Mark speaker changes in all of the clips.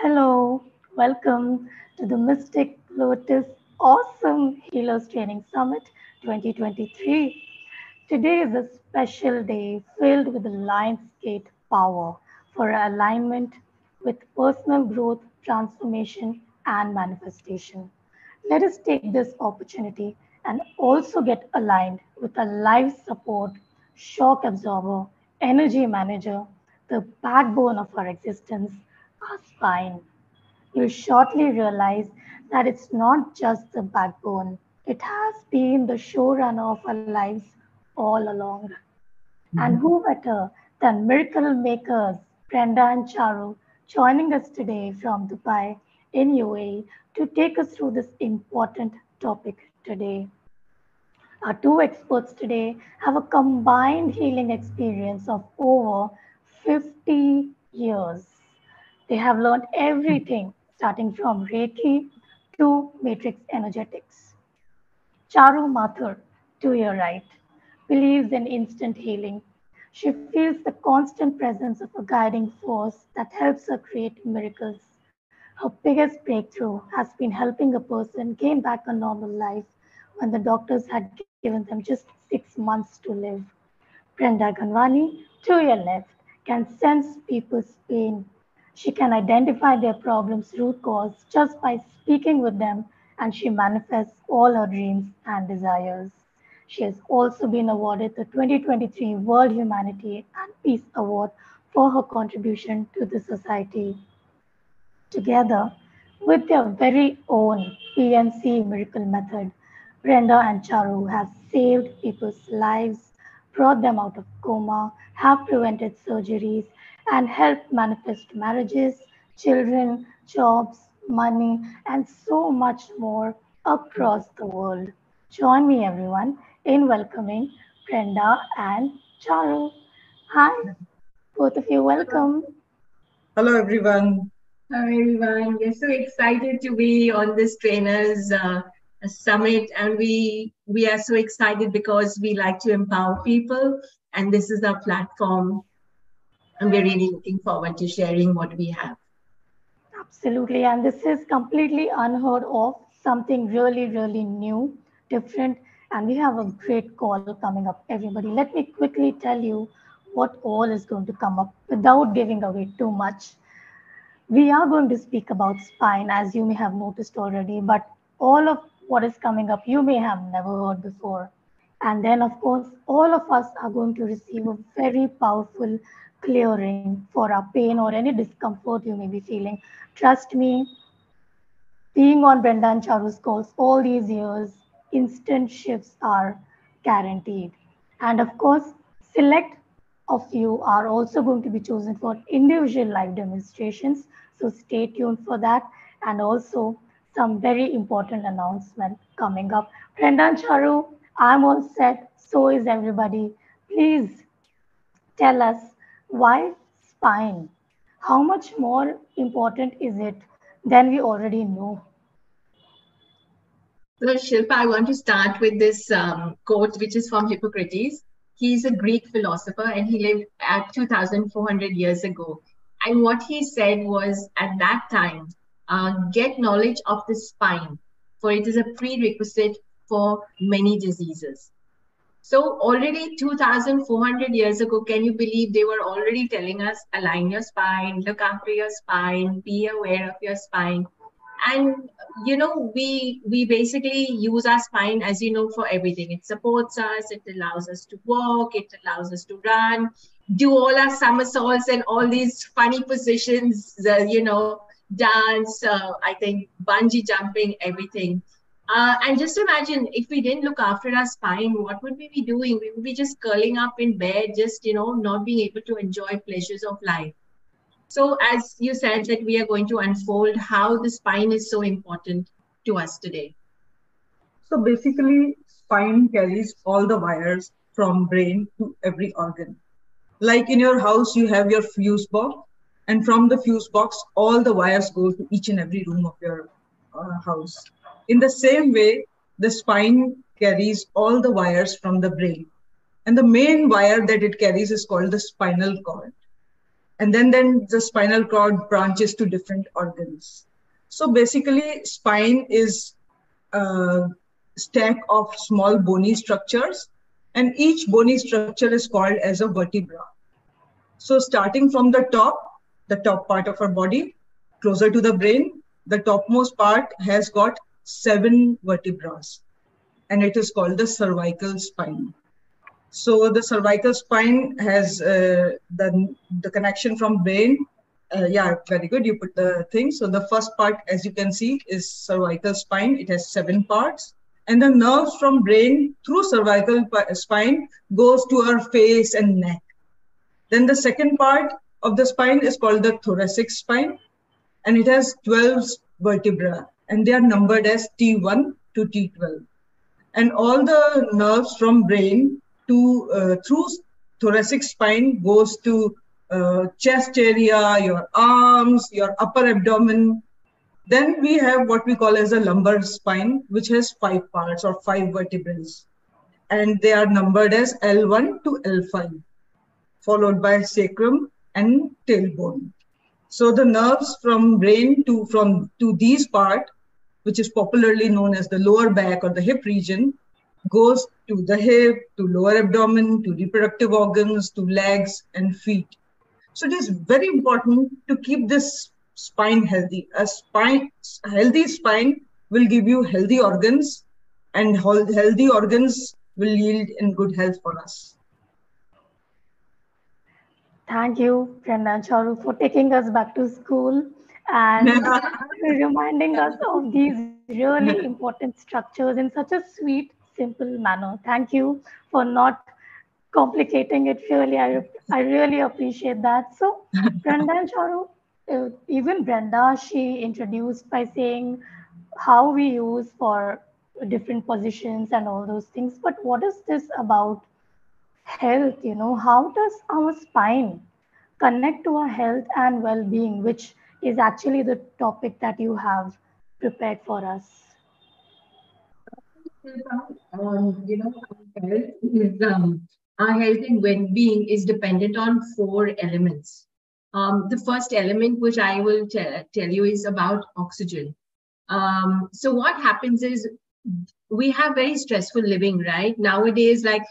Speaker 1: Hello, welcome to the Mystic Lotus Awesome Healers Training Summit 2023. Today is a special day filled with Lionsgate power for alignment with personal growth, transformation, and manifestation. Let us take this opportunity and also get aligned with a life support, shock absorber, energy manager, the backbone of our existence, our spine. You'll shortly realize that it's not just the backbone, it has been the showrunner of our lives all along. Mm-hmm. And who better than miracle makers Brenda and Charu joining us today from Dubai in UAE to take us through this important topic today. Our two experts today have a combined healing experience of over 50 years. They have learned everything starting from Reiki to Matrix Energetics. Charu Mathur, to your right, believes in instant healing. She feels the constant presence of a guiding force that helps her create miracles. Her biggest breakthrough has been helping a person gain back a normal life when the doctors had given them just six months to live. Brenda Ganwani, to your left, can sense people's pain. She can identify their problem's root cause just by speaking with them, and she manifests all her dreams and desires. She has also been awarded the 2023 World Humanity and Peace Award for her contribution to the society. Together, with their very own B&C miracle method, Brenda and Charu have saved people's lives, brought them out of coma, have prevented surgeries, and help manifest marriages, children, jobs, money, and so much more across the world. Join me, everyone, in welcoming Brenda and Charu. Hi, both of you, welcome.
Speaker 2: Hello, everyone.
Speaker 3: Hi, everyone. We're so excited to be on this trainers. Uh, summit and we we are so excited because we like to empower people and this is our platform and we're really looking forward to sharing what we have.
Speaker 1: Absolutely. And this is completely unheard of. Something really really new different. And we have a great call coming up everybody. Let me quickly tell you what all is going to come up without giving away too much. We are going to speak about spine as you may have noticed already but all of what is coming up you may have never heard before. And then, of course, all of us are going to receive a very powerful clearing for our pain or any discomfort you may be feeling. Trust me, being on Brenda and Charu's calls all these years, instant shifts are guaranteed. And of course, select of you are also going to be chosen for individual live demonstrations. So stay tuned for that. And also, some very important announcement coming up. Brenda Charu, I'm all set. So is everybody. Please tell us why spine? How much more important is it than we already know?
Speaker 3: So, Shilpa, I want to start with this um, quote, which is from Hippocrates. He's a Greek philosopher and he lived at 2,400 years ago. And what he said was at that time, uh, get knowledge of the spine, for it is a prerequisite for many diseases. So already 2,400 years ago, can you believe they were already telling us align your spine, look after your spine, be aware of your spine. And you know, we we basically use our spine, as you know, for everything. It supports us, it allows us to walk, it allows us to run, do all our somersaults and all these funny positions, uh, you know, dance, uh, I think bungee jumping, everything. Uh, and just imagine if we didn't look after our spine, what would we be doing? We would be just curling up in bed, just, you know, not being able to enjoy pleasures of life. So, as you said, that we are going to unfold how the spine is so important to us today.
Speaker 2: So, basically, spine carries all the wires from brain to every organ. Like in your house, you have your fuse box, and from the fuse box all the wires go to each and every room of your uh, house in the same way the spine carries all the wires from the brain. And the main wire that it carries is called the spinal cord. And then then the spinal cord branches to different organs. So basically spine is a stack of small bony structures. And each bony structure is called as a vertebra. So starting from the top the top part of our body closer to the brain the topmost part has got seven vertebrae and it is called the cervical spine so the cervical spine has uh, the, the connection from brain. Uh, yeah, very good. You put the thing. So the first part, as you can see, is cervical spine. It has seven parts. And the nerves from brain through cervical spine goes to our face and neck. Then the second part of the spine is called the thoracic spine. And it has 12 vertebrae. And they are numbered as T1 to T12. And all the nerves from brain to uh, through thoracic spine goes to uh, chest area, your arms, your upper abdomen. Then we have what we call as a lumbar spine, which has five parts or five vertebrae. And they are numbered as L1 to L5, followed by sacrum and tailbone. So the nerves from brain to from to these part, which is popularly known as the lower back or the hip region, goes to the hip, to lower abdomen, to reproductive organs, to legs and feet. So it is very important to keep this spine healthy. A spine, healthy spine will give you healthy organs, and healthy organs will yield in good health for us.
Speaker 1: Thank you, Brenda Charu, for taking us back to school and reminding us of these really important structures in such a sweet simple manner. Thank you for not complicating it. Really, I, I really appreciate that. So, Brenda and Charu, uh, even Brenda, she introduced by saying how we use for different positions and all those things. But what is this about health? You know, how does our spine connect to our health and well being, which is actually the topic that you have prepared for us?
Speaker 3: um, you know, our health is um, our health and well-being is dependent on four elements. Um, the first element, which I will t- tell you, is about oxygen. Um, so what happens is we have very stressful living, right? Nowadays, like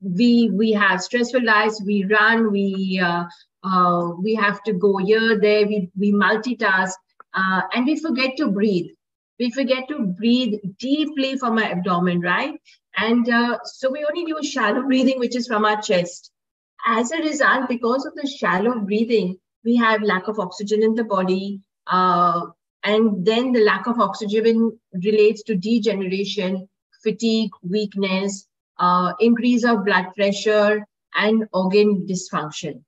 Speaker 3: we we have stressful lives. We run. We uh, uh, we have to go here, there. We we multitask, uh, and we forget to breathe we forget to breathe deeply from our abdomen, right? And uh, so we only do shallow breathing, which is from our chest. As a result, because of the shallow breathing, we have lack of oxygen in the body. Uh, and then the lack of oxygen relates to degeneration, fatigue, weakness, uh, increase of blood pressure, and organ dysfunction.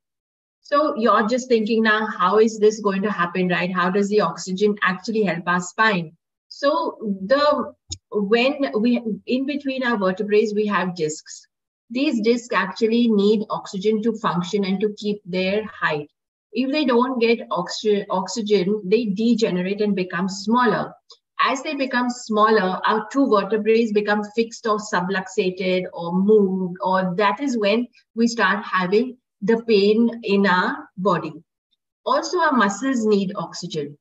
Speaker 3: So you're just thinking now, how is this going to happen, right? How does the oxygen actually help our spine? So the when we in between our vertebrae we have discs. These discs actually need oxygen to function and to keep their height. If they don't get oxygen, oxygen, they degenerate and become smaller. As they become smaller, our two vertebrae become fixed or subluxated or moved, or that is when we start having the pain in our body. Also, our muscles need oxygen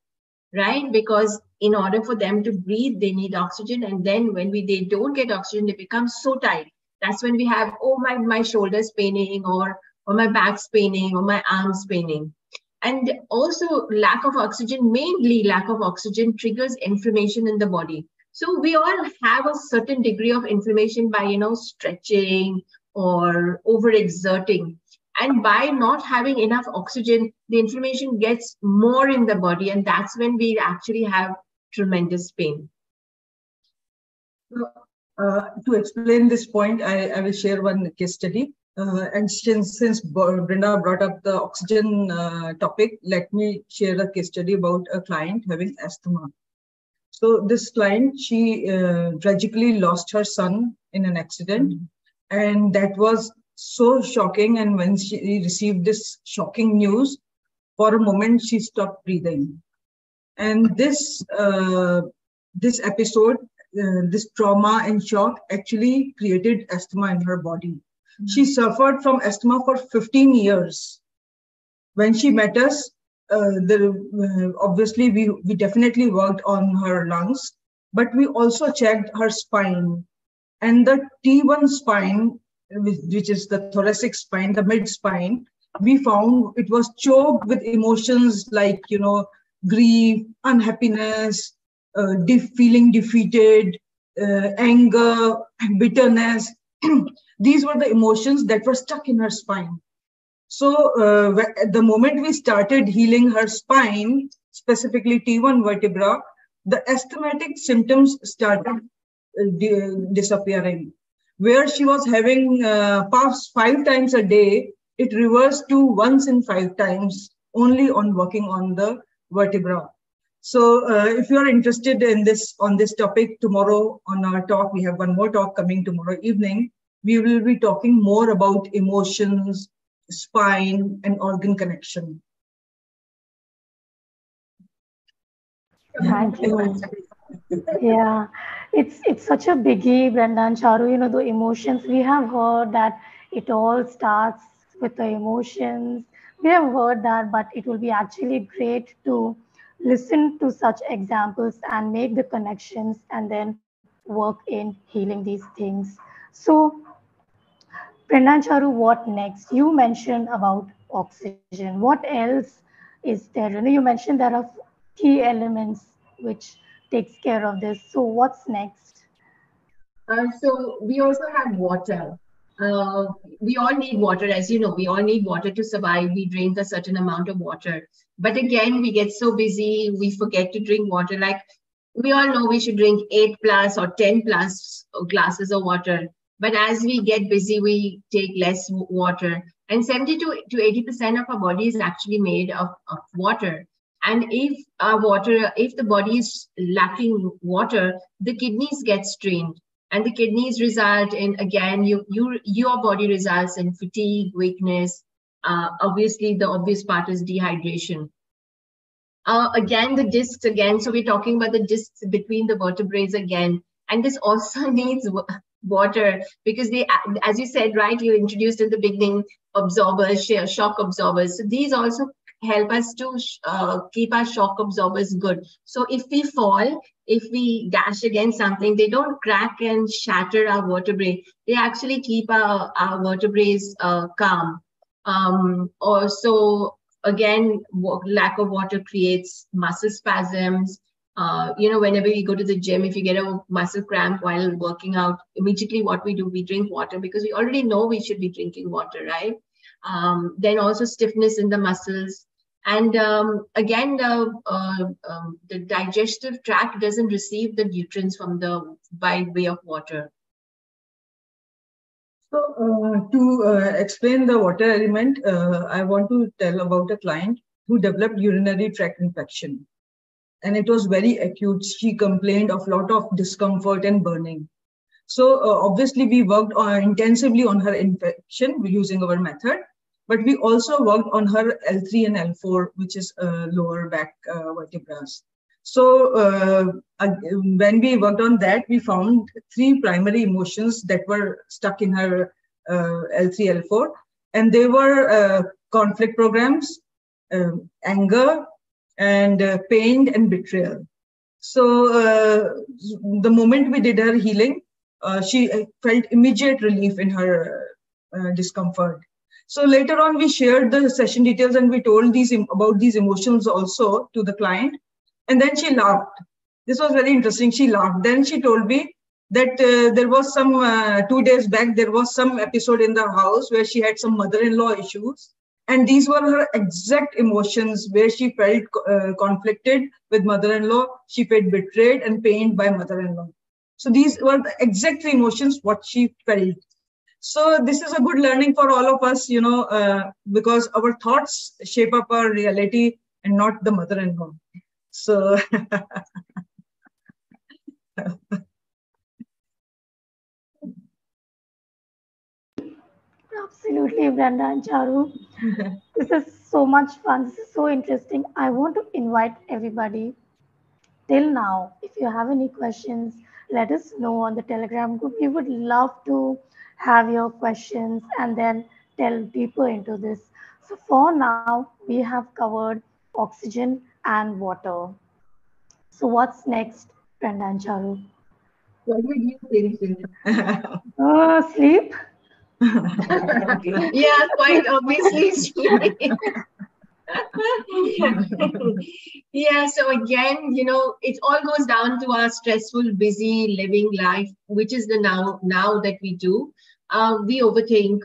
Speaker 3: right? Because in order for them to breathe, they need oxygen. And then when we they don't get oxygen, they become so tight. That's when we have, oh, my, my shoulders paining or, or my back's paining or my arms paining. And also lack of oxygen, mainly lack of oxygen triggers inflammation in the body. So we all have a certain degree of inflammation by, you know, stretching or overexerting and by not having enough oxygen the inflammation gets more in the body and that's when we actually have tremendous pain
Speaker 2: so, uh, to explain this point I, I, will share one case study uh, and since, since Brenda brought up the oxygen uh, topic, let me share a case study about a client having asthma. So this client, she uh, tragically lost her son in an accident, mm-hmm. and that was so shocking. And when she received this shocking news, for a moment she stopped breathing. And this uh, this episode, uh, this trauma and shock actually created asthma in her body. Mm-hmm. She suffered from asthma for 15 years. when she met us, uh, the, uh, obviously we, we definitely worked on her lungs, but we also checked her spine. And the T1 spine, which is the thoracic spine, the mid spine, we found it was choked with emotions like, you know, grief, unhappiness, uh, de- feeling defeated, uh, anger, bitterness. These were the emotions that were stuck in her spine. So uh, the moment we started healing her spine, specifically T1 vertebra, the asthmatic symptoms started uh, disappearing. Where she was having uh, puffs five times a day, it reversed to once in five times only on working on the vertebra. So uh, if you are interested in this on this topic tomorrow on our talk, we have one more talk coming tomorrow evening. We will be talking more about emotions, spine, and organ connection.
Speaker 1: Thank you. Yeah, it's it's such a biggie, Brenda and Charu. You know the emotions we have heard that it all starts with the emotions. We have heard that, but it will be actually great to listen to such examples and make the connections and then work in healing these things. So Brenda and Charu, what next? You mentioned about oxygen. What else is there? You know, you mentioned there are key elements which takes care of this. So what's next?
Speaker 3: Uh, so we also have water. Uh, we all need water, as you know. We all need water to survive. We drink a certain amount of water, but again, we get so busy, we forget to drink water. Like we all know, we should drink eight plus or ten plus glasses of water but as we get busy, we take less water. And 70 to, to 80% of our body is actually made of, of water. And if our water, if the body is lacking water, the kidneys get strained. And the kidneys result in, again, you, you, your body results in fatigue, weakness. Uh, obviously, the obvious part is dehydration. Uh, again, the discs again. So we're talking about the discs between the vertebrae again. And this also needs water because they as you said right you introduced in the beginning absorbers shock absorbers so these also help us to uh, keep our shock absorbers good so if we fall if we dash against something they don't crack and shatter our vertebrae they actually keep our, our vertebrae uh, calm um, or so again lack of water creates muscle spasms uh, you know, whenever we go to the gym, if you get a muscle cramp while working out, immediately what we do, we drink water because we already know we should be drinking water, right? Um, then also stiffness in the muscles. And um, again, the, uh, um, the digestive tract doesn't receive the nutrients from the by way of water.
Speaker 2: So uh, to uh, explain the water element, uh, I want to tell about a client who developed urinary tract infection and it was very acute. She complained of a lot of discomfort and burning. So uh, obviously we worked intensively on her infection using our method, but we also worked on her L3 and L4, which is uh, lower back uh, vertebrae. So uh, when we worked on that, we found three primary emotions that were stuck in her L3, L4, and they were uh, conflict programs, um, anger, and uh, pain and betrayal. So uh, the moment we did her healing, uh, she uh, felt immediate relief in her uh, discomfort. So later on, we shared the session details and we told these about these emotions also to the client. And then she laughed. This was very interesting. She laughed. Then she told me that uh, there was some two days back there was some episode in the house where she had some mother-in-law issues and these were her exact emotions where she felt uh, conflicted with mother-in-law she felt betrayed and pained by mother-in-law so these were the exact emotions what she felt so this is a good learning for all of us you know uh, because our thoughts shape up our reality and not the mother-in-law so
Speaker 1: Absolutely, Brenda and Charu. this is so much fun. This is so interesting. I want to invite everybody till now. If you have any questions, let us know on the Telegram group. We would love to have your questions and then delve deeper into this. So for now, we have covered oxygen and water. So what's next, Brenda and Charu?
Speaker 3: What would you think?
Speaker 1: uh, sleep.
Speaker 3: yeah, quite obviously. yeah, so again, you know, it all goes down to our stressful, busy living life, which is the now now that we do. Uh, we overthink,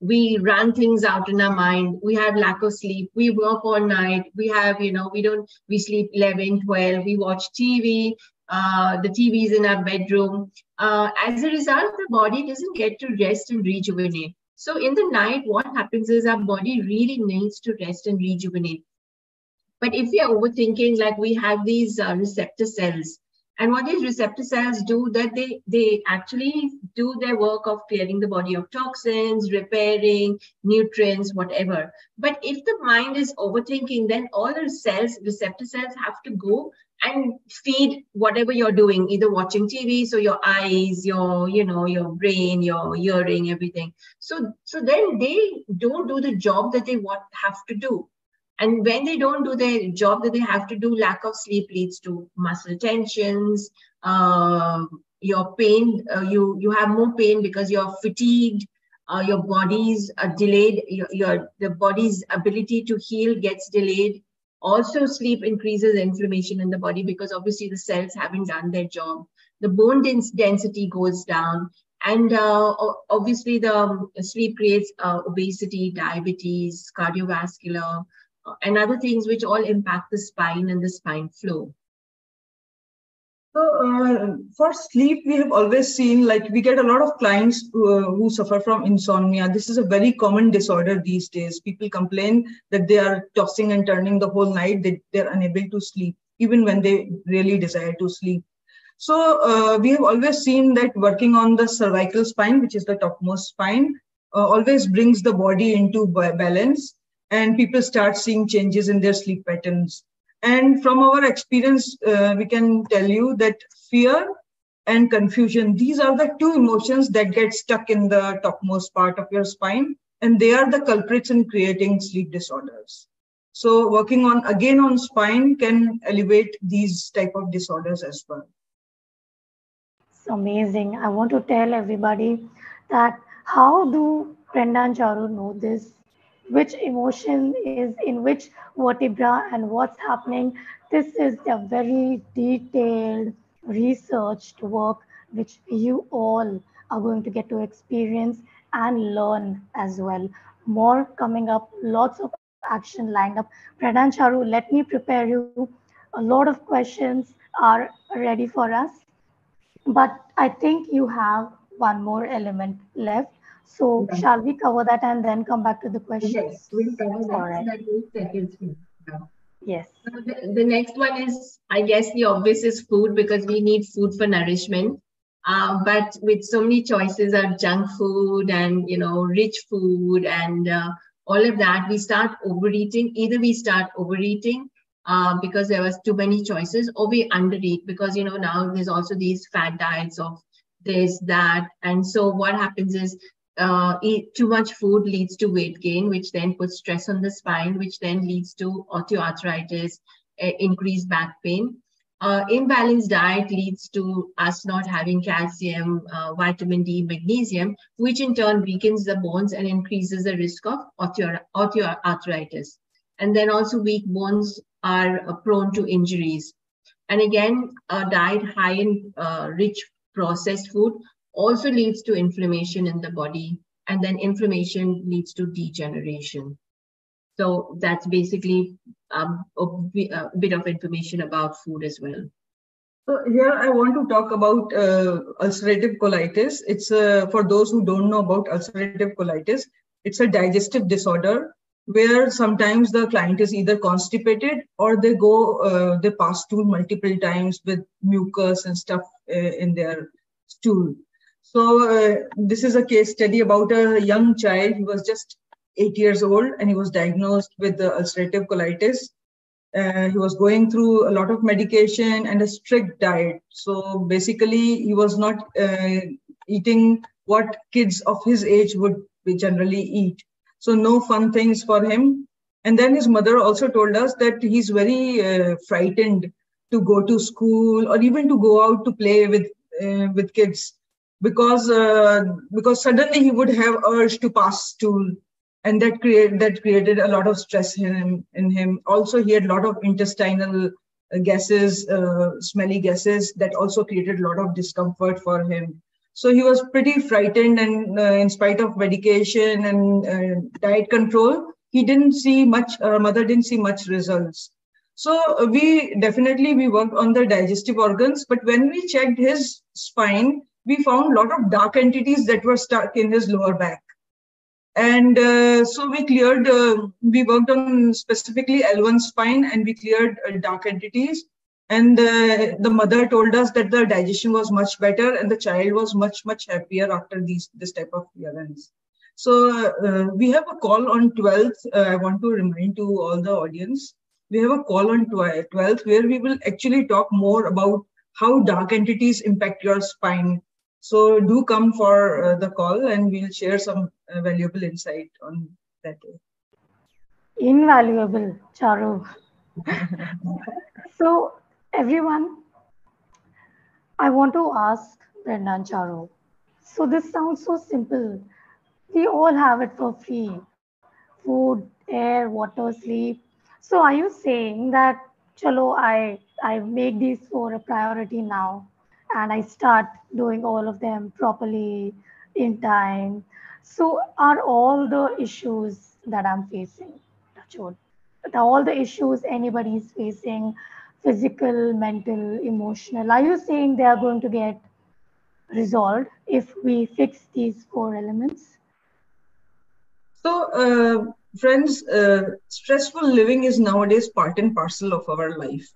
Speaker 3: we run things out in our mind. We have lack of sleep. We work all night. We have you know we don't we sleep 11 12 we watch tv uh, the tv is in our bedroom. Uh, as a result the body doesn't get to rest and rejuvenate so in the night what happens is our body really needs to rest and rejuvenate. But if we are overthinking like we have these uh, receptor cells and what these receptor cells do that they they actually do their work of clearing the body of toxins repairing nutrients whatever. But if the mind is overthinking then all the cells receptor cells have to go and feed whatever you're doing either watching tv so your eyes your you know your brain your hearing everything so so then they don't do the job that they what have to do and when they don't do their job that they have to do, lack of sleep leads to muscle tensions. Uh, your pain, uh, you you have more pain because you're fatigued. Uh, your body's uh, delayed. Your, your the body's ability to heal gets delayed. Also, sleep increases inflammation in the body because obviously the cells haven't done their job. The bone dens- density goes down, and uh, obviously the um, sleep creates uh, obesity, diabetes, cardiovascular and other things which all impact the spine and the spine flow.
Speaker 2: So uh, for sleep, we have always seen like we get a lot of clients who, uh, who suffer from insomnia. This is a very common disorder these days. People complain that they are tossing and turning the whole night. They, they're unable to sleep, even when they really desire to sleep. So uh, we have always seen that working on the cervical spine, which is the topmost spine, uh, always brings the body into balance and people start seeing changes in their sleep patterns. And from our experience, uh, we can tell you that fear and confusion, these are the two emotions that get stuck in the topmost part of your spine, and they are the culprits in creating sleep disorders. So working on again on spine can elevate these type of disorders as well.
Speaker 1: It's amazing. I want to tell everybody that how do Brenda and Charu know this which emotion is in which vertebra and what's happening. This is a very detailed, researched work which you all are going to get to experience and learn as well. More coming up, lots of action lined up. Brenda and Charu, let me prepare you. A lot of questions are ready for us, but I think you have one more element left so yeah. shall we cover that and then come back to the question?
Speaker 3: Yes, we'll cover that. All right.
Speaker 1: Yes.
Speaker 3: So the, the, next one is, I guess, the obvious is food because we need food for nourishment. Uh, but with so many choices of junk food and you know rich food and uh, all of that, we start overeating. Either we start overeating uh, because there was too many choices, or we undereat because you know now there's also these fat diets of this that, and so what happens is uh, eat too much food leads to weight gain, which then puts stress on the spine, which then leads to osteoarthritis, uh, increased back pain. Uh, imbalanced diet leads to us not having calcium, uh, vitamin D, magnesium, which in turn weakens the bones and increases the risk of osteoarthritis. And then also weak bones are uh, prone to injuries. And again, a diet high in uh, rich processed food also leads to inflammation in the body, and then inflammation leads to degeneration. So that's basically um, a, a, bit of information about food as well.
Speaker 2: So here I want to talk about uh, ulcerative colitis. It's uh, for those who don't know about ulcerative colitis. It's a digestive disorder where sometimes the client is either constipated or they go uh, they pass stool multiple times with mucus and stuff uh, in their stool so uh, this is a case study about a young child. He was just eight years old and he was diagnosed with the ulcerative colitis. Uh, he was going through a lot of medication and a strict diet. So basically, he was not uh, eating what kids of his age would generally eat. So no fun things for him. And then his mother also told us that he's very uh, frightened to go to school or even to go out to play with uh, with kids because uh, because suddenly he would have urge to pass stool and that create that created a lot of stress in him, in him. Also, he had a lot of intestinal uh, gases, uh, smelly gases that also created a lot of discomfort for him. So he was pretty frightened, and uh, in spite of medication and uh, diet control, he didn't see much. Our mother didn't see much results. So uh, we definitely we worked on the digestive organs, but when we checked his spine, we found a lot of dark entities that were stuck in his lower back and uh, so we cleared, uh, we worked on specifically L1 spine and we cleared uh, dark entities. And uh, the mother told us that the digestion was much better and the child was much, much happier after these this type of clearance. So uh, we have a call on 12th. Uh, I want to remind to all the audience, we have a call on 12th where we will actually talk more about how dark entities impact your spine so do come for uh, the call and we'll share some uh, valuable insight on that day.
Speaker 1: Invaluable, Charu. so everyone, I want to ask Brenda and Charu. So this sounds so simple. We all have it for free. Food, air, water, sleep. So are you saying that chalo I I make these four a priority now and I start doing all of them properly in time. So, are all the issues that I'm facing, all the issues anybody is facing, physical, mental, emotional, are you saying they are going to get resolved if we fix these four elements?
Speaker 2: So, uh, friends, uh, stressful living is nowadays part and parcel of our life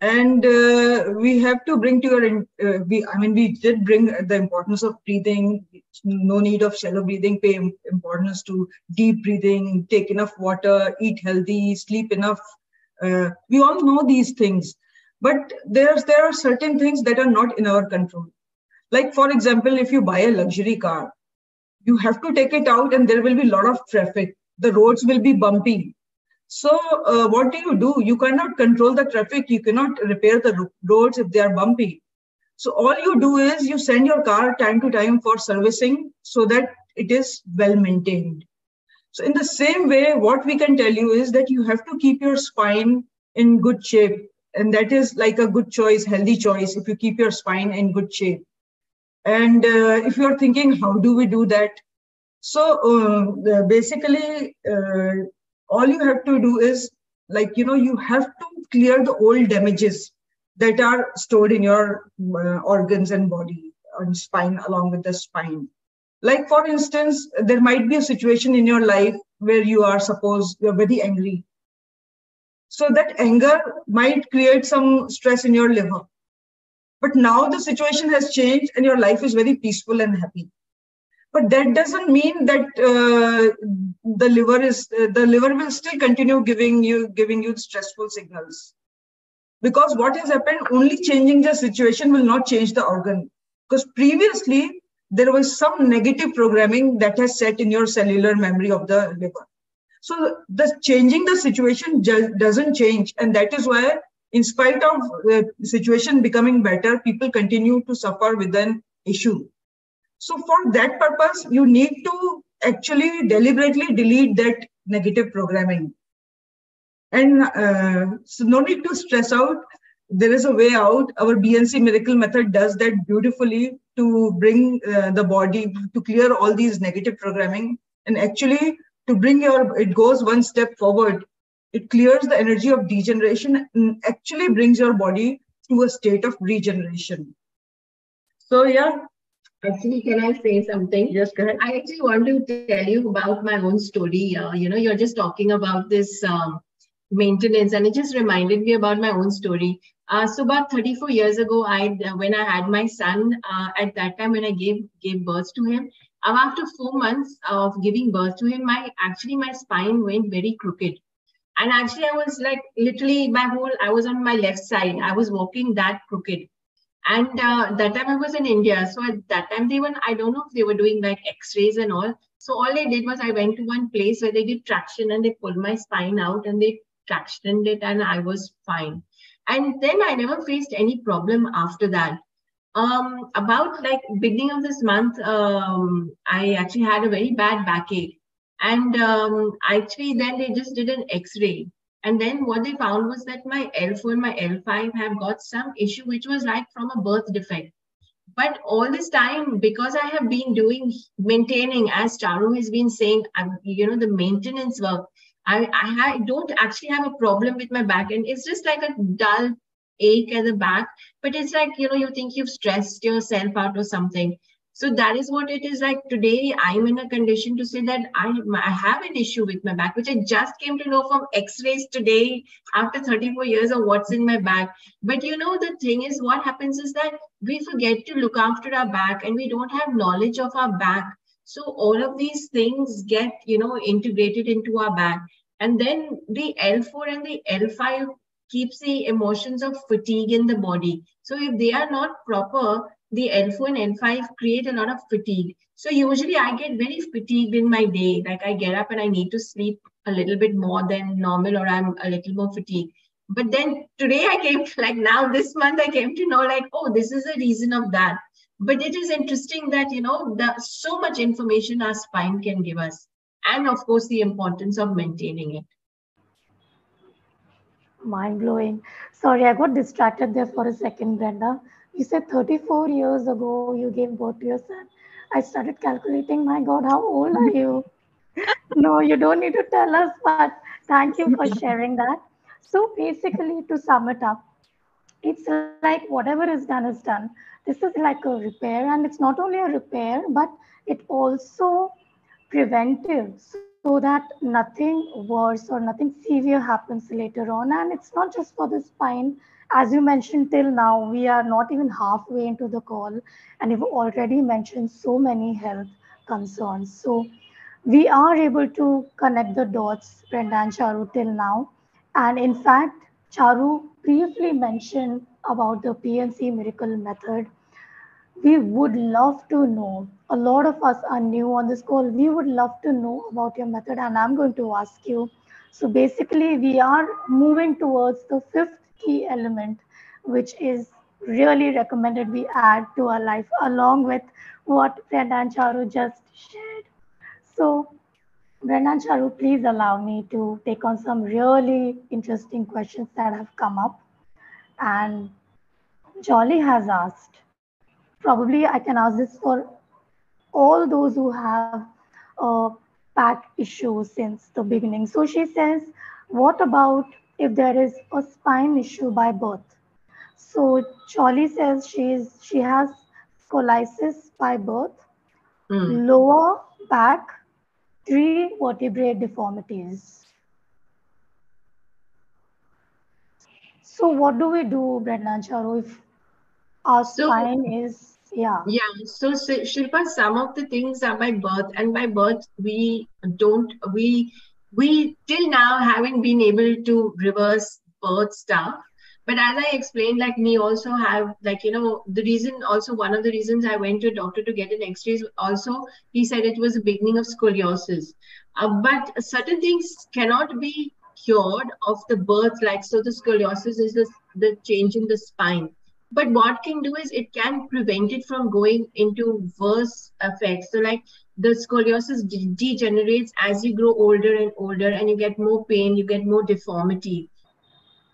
Speaker 2: and uh, we have to bring to your uh, we i mean we did bring the importance of breathing no need of shallow breathing pay importance to deep breathing take enough water eat healthy sleep enough. Uh, we all know these things. But there's there are certain things that are not in our control. Like for example if you buy a luxury car you have to take it out and there will be a lot of traffic. The roads will be bumpy so uh, what do you do? You cannot control the traffic. You cannot repair the roads if they are bumpy. So all you do is you send your car time to time for servicing so that it is well maintained. So in the same way, what we can tell you is that you have to keep your spine in good shape. And that is like a good choice, healthy choice, if you keep your spine in good shape. And uh, if you're thinking, how do we do that? So uh, basically, uh, all you have to do is like you know you have to clear the old damages that are stored in your uh, organs and body and spine along with the spine. Like for instance there might be a situation in your life where you are suppose you're very angry. So that anger might create some stress in your liver. But now the situation has changed and your life is very peaceful and happy but that doesn't mean that uh, the liver is uh, the liver will still continue giving you giving you stressful signals. Because what has happened only changing the situation will not change the organ. Because previously there was some negative programming that has set in your cellular memory of the liver. So the changing the situation doesn't change. And that is why in spite of the situation becoming better people continue to suffer with an issue so for that purpose, you need to actually deliberately delete that negative programming. And uh, so no need to stress out. There is a way out. Our B&C miracle method does that beautifully to bring uh, the body to clear all these negative programming and actually to bring your, it goes one step forward. It clears the energy of degeneration and actually brings your body to a state of regeneration. So yeah,
Speaker 3: Actually, can I say something?
Speaker 2: Yes, go ahead.
Speaker 3: I actually want to tell you about my own story. Uh, you know, you're just talking about this um, maintenance, and it just reminded me about my own story. Uh, so about 34 years ago, I uh, when I had my son, uh, at that time when I gave gave birth to him, uh, after four months of giving birth to him, my actually my spine went very crooked. And actually, I was like literally my whole I was on my left side. I was walking that crooked and uh, that time I was in India. So at that time, they were, I don't know if they were doing like x rays and all, So all they did was I went to one place where they did traction and they pulled my spine out and they tractioned it and I was fine. And then I never faced any problem after that. Um, about like beginning of this month, um, I actually had a very bad backache. And um, actually then they just did an x-ray. And then what they found was that my L4 and my L5 have got some issue, which was like from a birth defect. But all this time because i have been doing maintaining as charu has been saying you know the maintenance work i i ha- don't actually have a problem with my back and it's just like a dull ache at the back but it's like you know you think you've stressed yourself out or something so that is what it is like today. I'm in a condition to say that I, I have an issue with my back, which I just came to know from x-rays today after 34 years of what's in my back. But you know, the thing is what happens is that we forget to look after our back and we don't have knowledge of our back. So all of these things get, you know, integrated into our back. And then the L4 and the L5 keeps the emotions of fatigue in the body. So if they are not proper, the L4 and L5 create a lot of fatigue. So usually I get very fatigued in my day. Like I get up and I need to sleep a little bit more than normal or I'm a little more fatigued. But then today I came to like now this month I came to know like, oh, this is a reason of that. But it is interesting that, you know, the so much information our spine can give us. And of course, the importance of maintaining it.
Speaker 1: Mind blowing. Sorry, I got distracted there for a second, Brenda. You said 34 years ago you gave birth to your son. I started calculating, my God, how old are you? no, you don't need to tell us, but thank you for sharing that. So basically, to sum it up, it's like whatever is done is done. This is like a repair, and it's not only a repair, but it also preventive so that nothing worse or nothing severe happens later on. And it's not just for the spine, as you mentioned till now, we are not even halfway into the call, and you've already mentioned so many health concerns. So we are able to connect the dots, Brenda and Charu, till now. And in fact, Charu briefly mentioned about the B&C miracle method. We would love to know. A lot of us are new on this call. We would love to know about your method, and I'm going to ask you. So basically, we are moving towards the fifth key element which is really recommended we add to our life along with what Brenda and Charu just shared. So Brenda and Charu, please allow me to take on some really interesting questions that have come up. And Jolly has asked, probably I can ask this for all those who have uh, back issues since the beginning. So she says, what about if there is a spine issue by birth. So Charlie says she's she has scoliosis by birth, mm. lower back, three vertebrae deformities. So what do we do, Brenda Charu, if our so, spine is yeah.
Speaker 3: Yeah so, so shilpa some of the things are by birth and by birth we don't we we till now haven't been able to reverse birth stuff. But as i explained like me also have like you know the reason also one of the reasons i went to a doctor to get an x-ray also he said it was the beginning of scoliosis. Uh, but certain things cannot be cured of the birth like so the scoliosis is the, the change in the spine but what can do is it can prevent it from going into worse effects. So like the scoliosis de- degenerates as you grow older and older and you get more pain you get more deformity.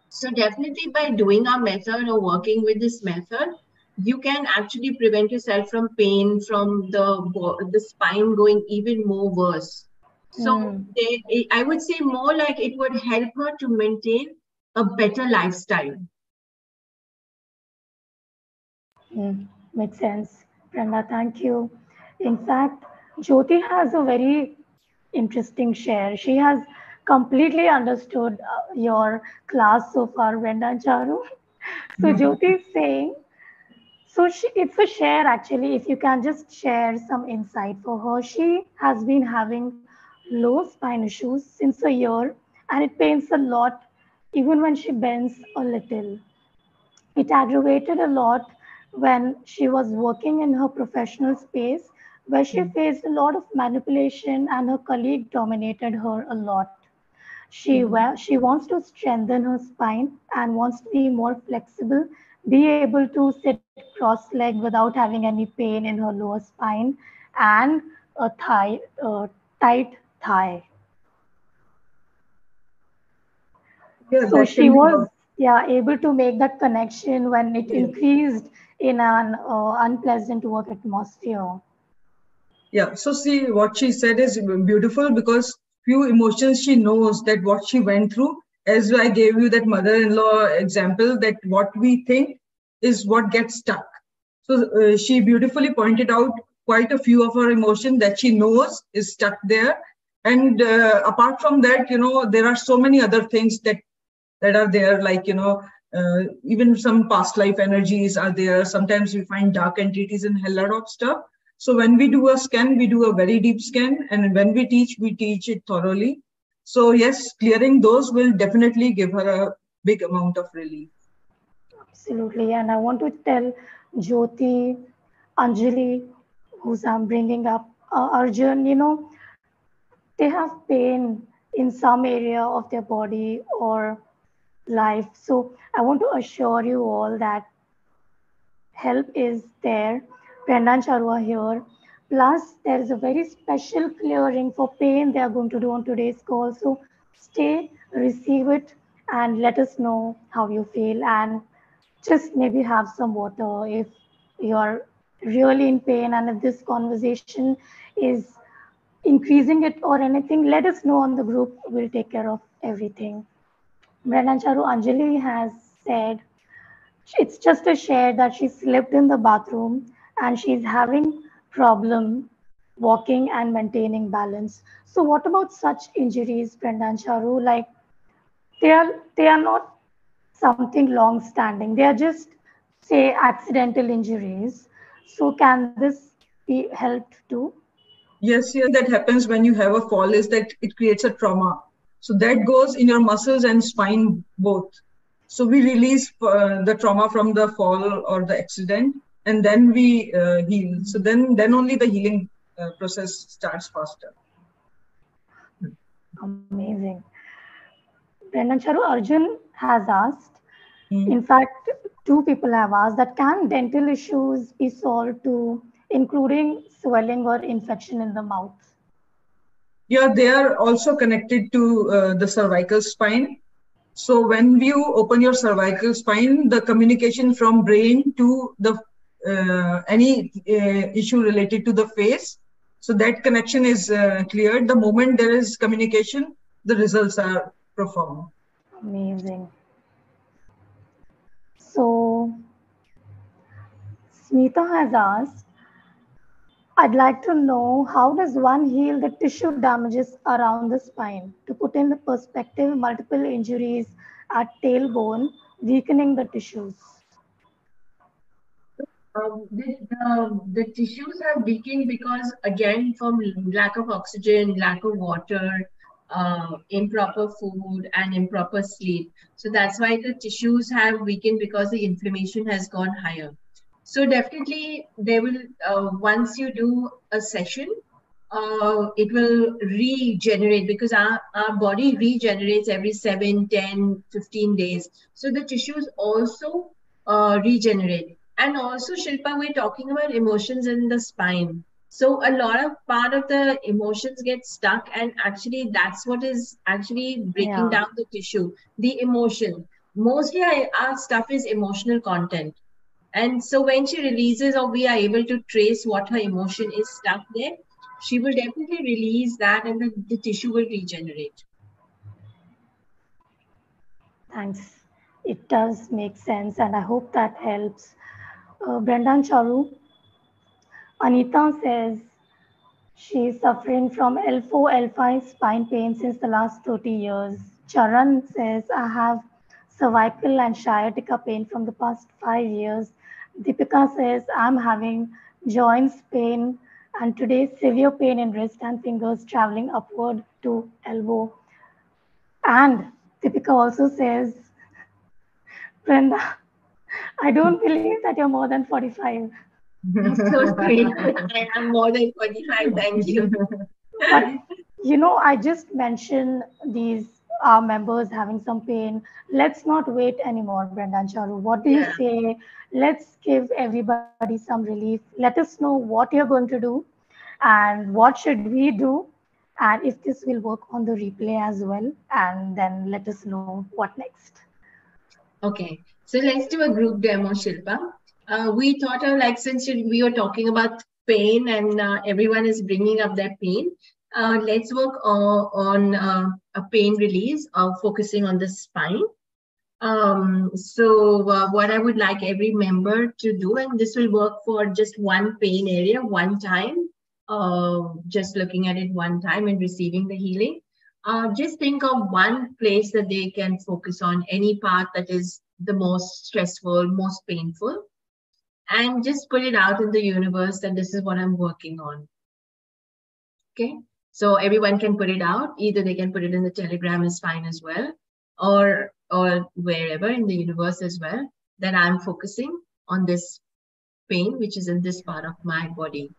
Speaker 3: So definitely by doing our method or working with this method you can actually prevent yourself from pain from the the spine going even more worse. So mm. they, i would say more like it would help her to maintain a better lifestyle
Speaker 1: mm, makes sense brenda thank you in fact Jyoti has a very interesting share. She has completely understood uh, your class so far, Brenda and Charu. So mm-hmm. Jyoti is saying, so she, it's a share actually. If you can just share some insight for her, she has been having low spine issues since a year, and it pains a lot, even when she bends a little. It aggravated a lot when she was working in her professional space where she faced a lot of manipulation and her colleague dominated her a lot. She, mm-hmm. she wants to strengthen her spine and wants to be more flexible, be able to sit cross legged without having any pain in her lower spine, and a thigh, uh, tight thigh. Yeah, so she was yeah able to make that connection when it yeah. increased in an uh, unpleasant work atmosphere.
Speaker 2: Yeah. So see, what she said is beautiful because few emotions she knows that what she went through. As I gave you that mother-in-law example, that what we think is what gets stuck. So uh, she beautifully pointed out quite a few of her emotions that she knows is stuck there. And uh, apart from that, you know, there are so many other things that that are there, like you know, uh, even some past life energies are there. Sometimes we find dark entities and hell lot of stuff. So when we do a scan, we do a very deep scan, and when we teach, we teach it thoroughly. So yes, clearing those will definitely give her a big amount of relief.
Speaker 1: Absolutely, and I want to tell Jyoti, Anjali, who's I'm bringing up, uh, Arjun, you know, they have pain in some area of their body or life. So I want to assure you all that help is there Brenda and Charua here. Plus, there is a very special clearing for pain they are going to do on today's call. So stay, receive it, and let us know how you feel. And just maybe have some water if you're really in pain and if this conversation is increasing it or anything, let us know on the group. We'll take care of everything. Brenda and Charu Anjali has said it's just a share that she slipped in the bathroom and she's having problem walking and maintaining balance. So what about such injuries, Brenda and Charu? Like they are they are not something long standing. They are just say accidental injuries. So can this be helped too?
Speaker 2: Yes, yes, that happens when you have a fall is that it creates a trauma. So that goes in your muscles and spine both. So we release uh, the trauma from the fall or the accident and then we uh, heal. So then, then only the healing uh, process starts faster.
Speaker 1: Amazing. Brenda and Charu Arjun has asked, mm. in fact, two people have asked that can dental issues be solved to including swelling or infection in the mouth?
Speaker 2: Yeah, they are also connected to uh, the cervical spine. So when you open your cervical spine, the communication from brain to the uh, any uh, issue related to the face. So that connection is uh, cleared. The moment there is communication, the results are profound.
Speaker 1: Amazing. So, Smita has asked, I'd like to know how does one heal the tissue damages around the spine? To put in the perspective, multiple injuries at tailbone, weakening the tissues.
Speaker 3: Um, the, the, the tissues are weakened because again from lack of oxygen lack of water uh, improper food and improper sleep. So that's why the tissues have weakened because the inflammation has gone higher so definitely they will uh, once you do a session uh, it will regenerate because our, our body regenerates every 7 10 15 days so the tissues also uh, regenerate and also, Shilpa, we're talking about emotions in the spine. So a lot of part of the emotions get stuck, and actually, that's what is actually breaking yeah. down the tissue. The emotion. Mostly, I, our stuff is emotional content. And so when she releases, or we are able to trace what her emotion is stuck there, she will definitely release that, and the, the tissue will regenerate.
Speaker 1: Thanks. It does make sense, and I hope that helps uh, Brenda and Charu. Anita says she's suffering from L4, L5 spine pain since the last 30 years. Charan says, I have cervical and sciatica pain from the past five years. Deepika says, I'm having joints pain and today severe pain in wrist and fingers traveling upward to elbow. And Deepika also says, Brenda, I don't believe that you're more than 45.
Speaker 3: so sweet. I am more than 45. Thank you.
Speaker 1: But you know, I just mentioned these our members having some pain. Let's not wait anymore, Brenda and Charu. What do
Speaker 3: Yeah.
Speaker 1: you say? Let's give everybody some relief. Let us know what you're going to do and what should we do and if this will work on the replay as well and then let us know what next
Speaker 3: Okay, so let's do a group demo, Shilpa. Uh, we thought of like since we were talking about pain and uh, everyone is bringing up their pain, uh, let's work on, uh, a pain release, uh, focusing on the spine. Um, so uh, what I would like every member to do, and this will work for just one pain area, one time, just looking at it one time and receiving the healing. Just think of one place that they can focus on, any part that is the most stressful, most painful, and just put it out in the universe that this is what I'm working on. Okay, so everyone can put it out. Either they can put it in the telegram is fine as well, or or wherever in the universe as well. That I'm focusing on this pain, which is in this part of my body.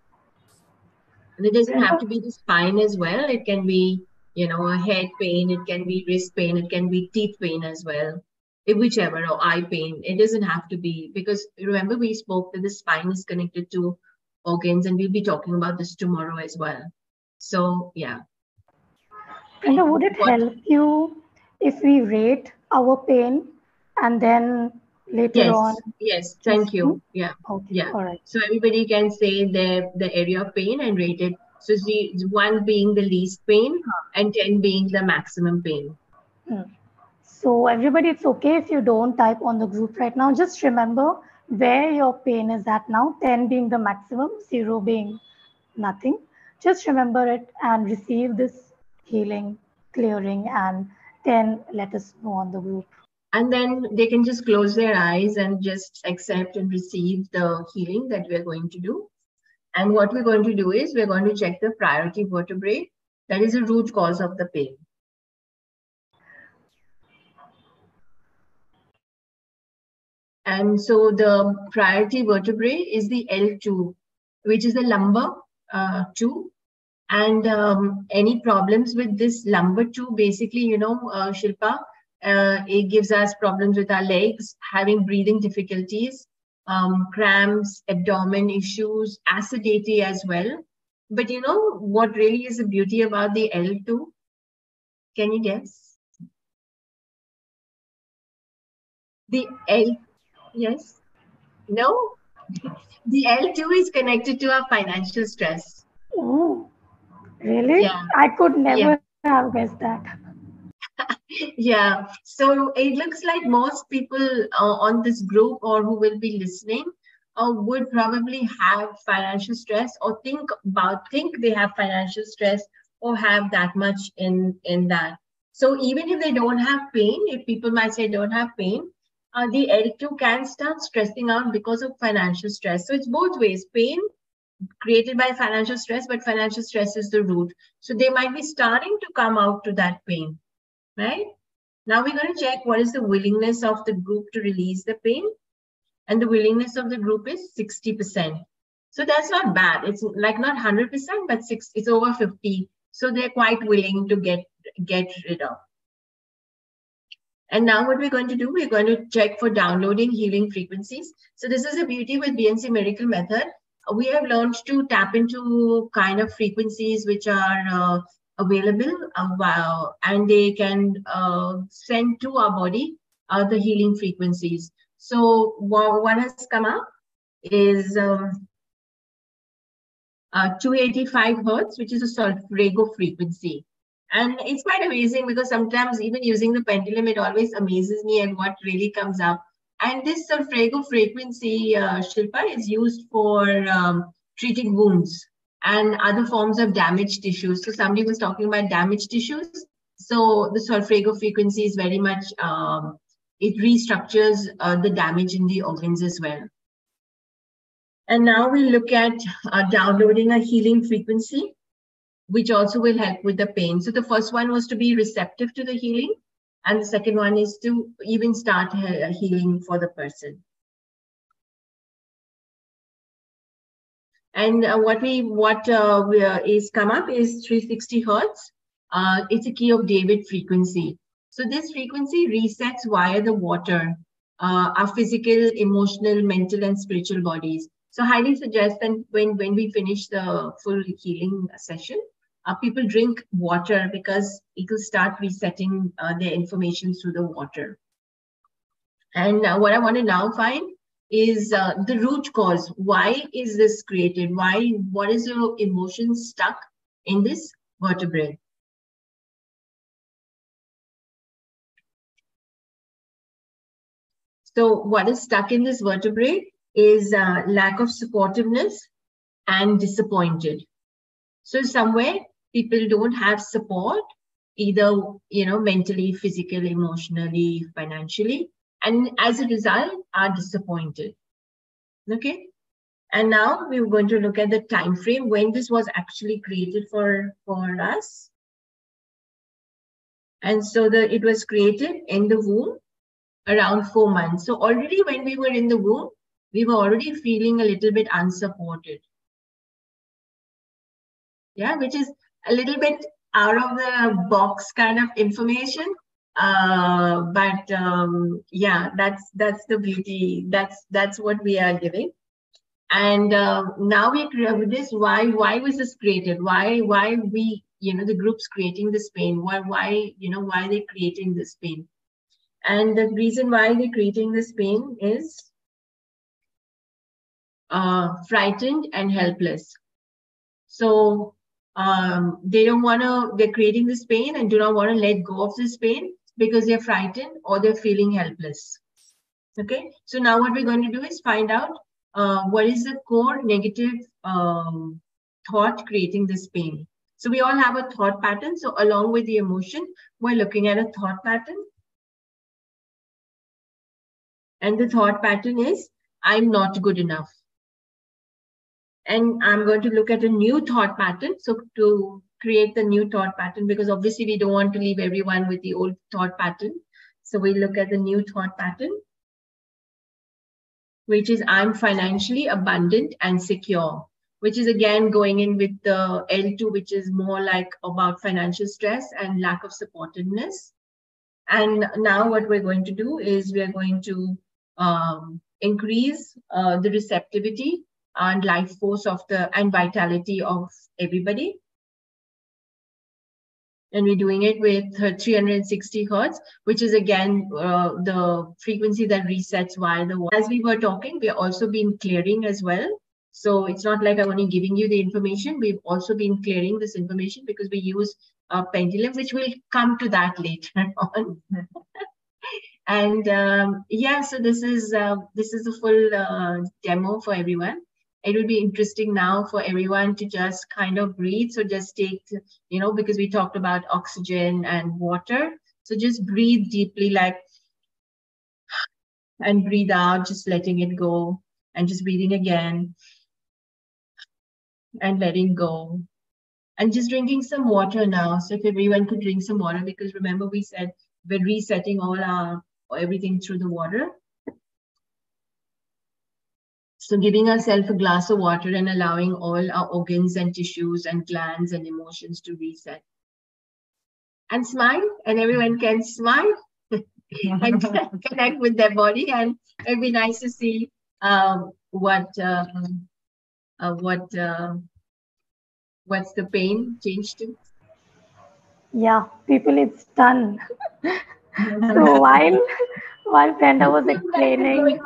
Speaker 3: And it doesn't have to be the spine as well. It can be, you know, a head pain. It can be wrist pain. It can be teeth pain as well. it, Whichever, or eye pain. It doesn't have to be because remember we spoke that the spine is connected to organs, and we'll be talking about this tomorrow as well. So yeah,
Speaker 1: Brenda, would it
Speaker 3: What-
Speaker 1: help you if we rate our pain and then later
Speaker 3: yes,
Speaker 1: on
Speaker 3: yes. Thank you. Mm-hmm. Yeah.
Speaker 1: okay
Speaker 3: Yeah.
Speaker 1: all right
Speaker 3: So everybody can say their the area of pain and rate it. So see, one being the least pain and ten being the maximum pain. Hmm.
Speaker 1: So everybody, it's okay if you don't type on the group right now. Just remember where your pain is at now, 10 being the maximum, 0 being nothing. Just remember it and receive this healing, clearing, and then let us know on the group.
Speaker 3: And then they can just close their eyes and just accept and receive the healing that we're going to do. And what we're going to do is we're going to check the priority vertebrae. That is the root cause of the pain. And so the priority vertebrae is the L2, which is the lumbar uh, 2. And um, any problems with this lumbar 2, basically, you know, uh, Shilpa, uh, it gives us problems with our legs, having breathing difficulties, um, cramps, abdomen issues, acidity as well. But you know what really is the beauty about the L2? Can you guess? The L, yes? No? The L2 is connected to our financial stress.
Speaker 1: Ooh, really?
Speaker 3: Yeah.
Speaker 1: I could never
Speaker 3: Yeah.
Speaker 1: have guessed that.
Speaker 3: Yeah, so it looks like most people uh, on this group or who will be listening uh, would probably have financial stress or think about think they have financial stress or have that much in in that. So even if they don't have pain, if people might say don't have pain, uh, the L2 can start stressing out because of financial stress. So it's both ways: pain created by financial stress, but financial stress is the root. So they might be starting to come out to that pain right? Now we're going to check what is the willingness of the group to release the pain. And the willingness of the group is 60%. So that's not bad. It's like not 100%, but six, it's over 50. So they're quite willing to get, get rid of. And now what we're going to do, we're going to check for downloading healing frequencies. So this is a beauty with B&C Miracle Method. We have learned to tap into kind of frequencies which are uh, available uh, wow, and they can uh, send to our body uh, the healing frequencies. So wha- what has come up is um, uh, 285 hertz, which is a Solfeggio frequency. And it's quite amazing because sometimes even using the pendulum, it always amazes me and what really comes up. And this Solfeggio frequency, uh, Shilpa, is used for um, treating wounds and other forms of damaged tissues. So somebody was talking about damaged tissues. So the Solfeggio frequency is very much, um, it restructures uh, the damage in the organs as well. And now we look at uh, downloading a healing frequency, which also will help with the pain. So the first one was to be receptive to the healing. And the second one is to even start he- healing for the person. And uh, what we what uh, we, uh, is come up is 360 hertz. Uh, it's a key of David frequency. So this frequency resets via the water uh, our physical, emotional, mental, and spiritual bodies. So highly suggest that when when we finish the full healing session, uh, people drink water because it will start resetting uh, their information through the water. And uh, what I want to now find is uh, the root cause. Why is this created? Why? What is your emotion stuck in this vertebrae? So what is stuck in this vertebrae is uh, lack of supportiveness and disappointed. So somewhere people don't have support, either you know mentally, physically, emotionally, financially, and as a result are disappointed. Okay. And now we're going to look at the time frame when this was actually created for, for us. And so the, it was created in the womb around four months. So already when we were in the womb, we were already feeling a little bit unsupported. Yeah, which is a little bit out of the box kind of information. Uh, but um, yeah, that's that's the beauty. That's that's what we are giving. And uh, now we create this. Why why was this created? Why why we you know the groups creating this pain? Why why you know why they creating this pain? And the reason why they're creating this pain is uh, frightened and helpless. So um, they don't want to, they're creating this pain and do not want to let go of this pain because they're frightened or they're feeling helpless. Okay, so now what we're going to do is find out uh, what is the core negative um, thought creating this pain. So we all have a thought pattern. So along with the emotion, we're looking at a thought pattern and the thought pattern is, I'm not good enough. And I'm going to look at a new thought pattern. So to create the new thought pattern, because obviously we don't want to leave everyone with the old thought pattern. So we look at the new thought pattern, which is I'm financially abundant and secure, which is again going in with the L2, which is more like about financial stress and lack of supportiveness. And now what we're going to do is we're going to um, increase uh, the receptivity and life force of the and vitality of everybody. And we're doing it with 360 hertz, which is again uh, the frequency that resets while the as we were talking, we're also been clearing as well. So it's not like I'm only giving you the information. We've also been clearing this information because we use a pendulum, which we'll come to that later on. And um, yeah, so this is uh, this is a full uh, demo for everyone. It will be interesting now for everyone to just kind of breathe. So just take, you know, because we talked about oxygen and water. So just breathe deeply, like, and breathe out, just letting it go, and just breathing again, and letting go, and just drinking some water now. So if everyone could drink some water, because remember we said we're resetting all our everything through the water. So giving ourselves a glass of water and allowing all our organs and tissues and glands and emotions to reset. And smile, and everyone can smile and connect with their body. And it'd be nice to see um, what uh, uh, what uh, what's the pain changed to.
Speaker 1: Yeah, people, it's done. so while while Brenda was explaining,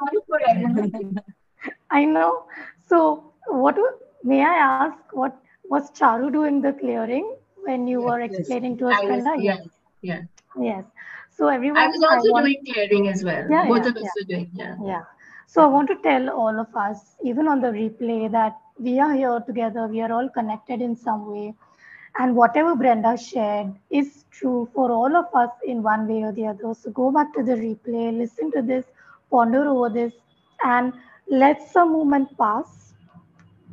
Speaker 1: I know. So what may I ask? What was Charu doing the clearing when you were explaining to us, Brenda?
Speaker 3: Yes, yeah,
Speaker 1: yes. So everyone.
Speaker 3: I was also I doing clearing as well.
Speaker 1: Yeah,
Speaker 3: Both
Speaker 1: yeah,
Speaker 3: of us
Speaker 1: yeah.
Speaker 3: were doing. Yeah.
Speaker 1: Yeah. So I want to tell all of us, even on the replay, that we are here together. We are all connected in some way and whatever Brenda shared is true for all of us in one way or the other. So go back to the replay, listen to this, ponder over this, and let some moment pass.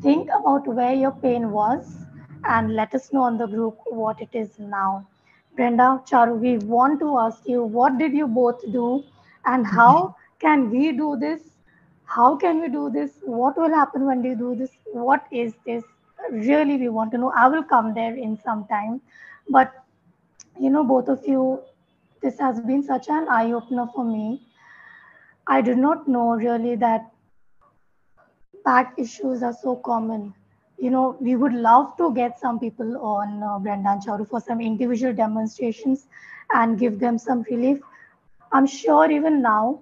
Speaker 1: Think about where your pain was and let us know on the group what it is now. Brenda, Charu, we want to ask you what did you both do and mhm. how can we do this how can we do this? What will happen when we do this? What is this? Really, we want to know. I will come there in some time. But, you know, both of you, this has been such an eye opener for me. I did not know really that back issues are so common. You know, we would love to get some people on uh, Brenda and Charu for some individual demonstrations and give them some relief. I'm sure even now,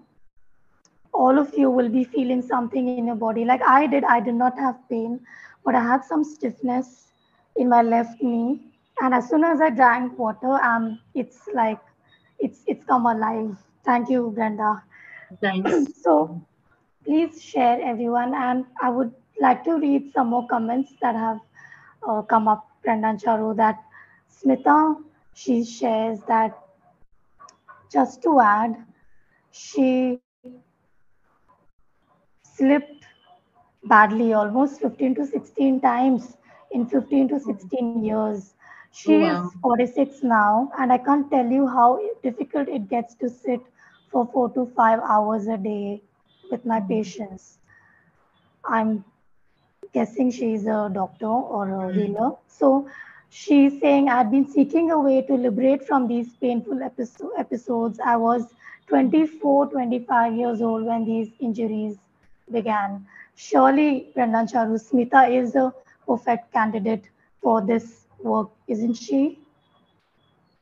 Speaker 1: all of you will be feeling something in your body. Like I did, I did not have pain, but I had some stiffness in my left knee. And as soon as I drank water, um, it's like it's it's come alive. Thank you, Brenda.
Speaker 3: Thanks.
Speaker 1: so please share everyone and i would like to read some more comments that have uh, come up brenda and charu that smita she shares that just to add she slipped badly almost 15 to 16 times in 15 to 16 years she
Speaker 3: Wow.
Speaker 1: is 46 now and i can't tell you how difficult it gets to sit for 4 to 5 hours a day with my patients. I'm guessing she's a doctor or a healer. So she's saying i've been seeking a way to liberate from these painful episo- episodes. I was 24 25 years old when these injuries began. Surely brenda and charu smita is a perfect candidate for this work isn't she?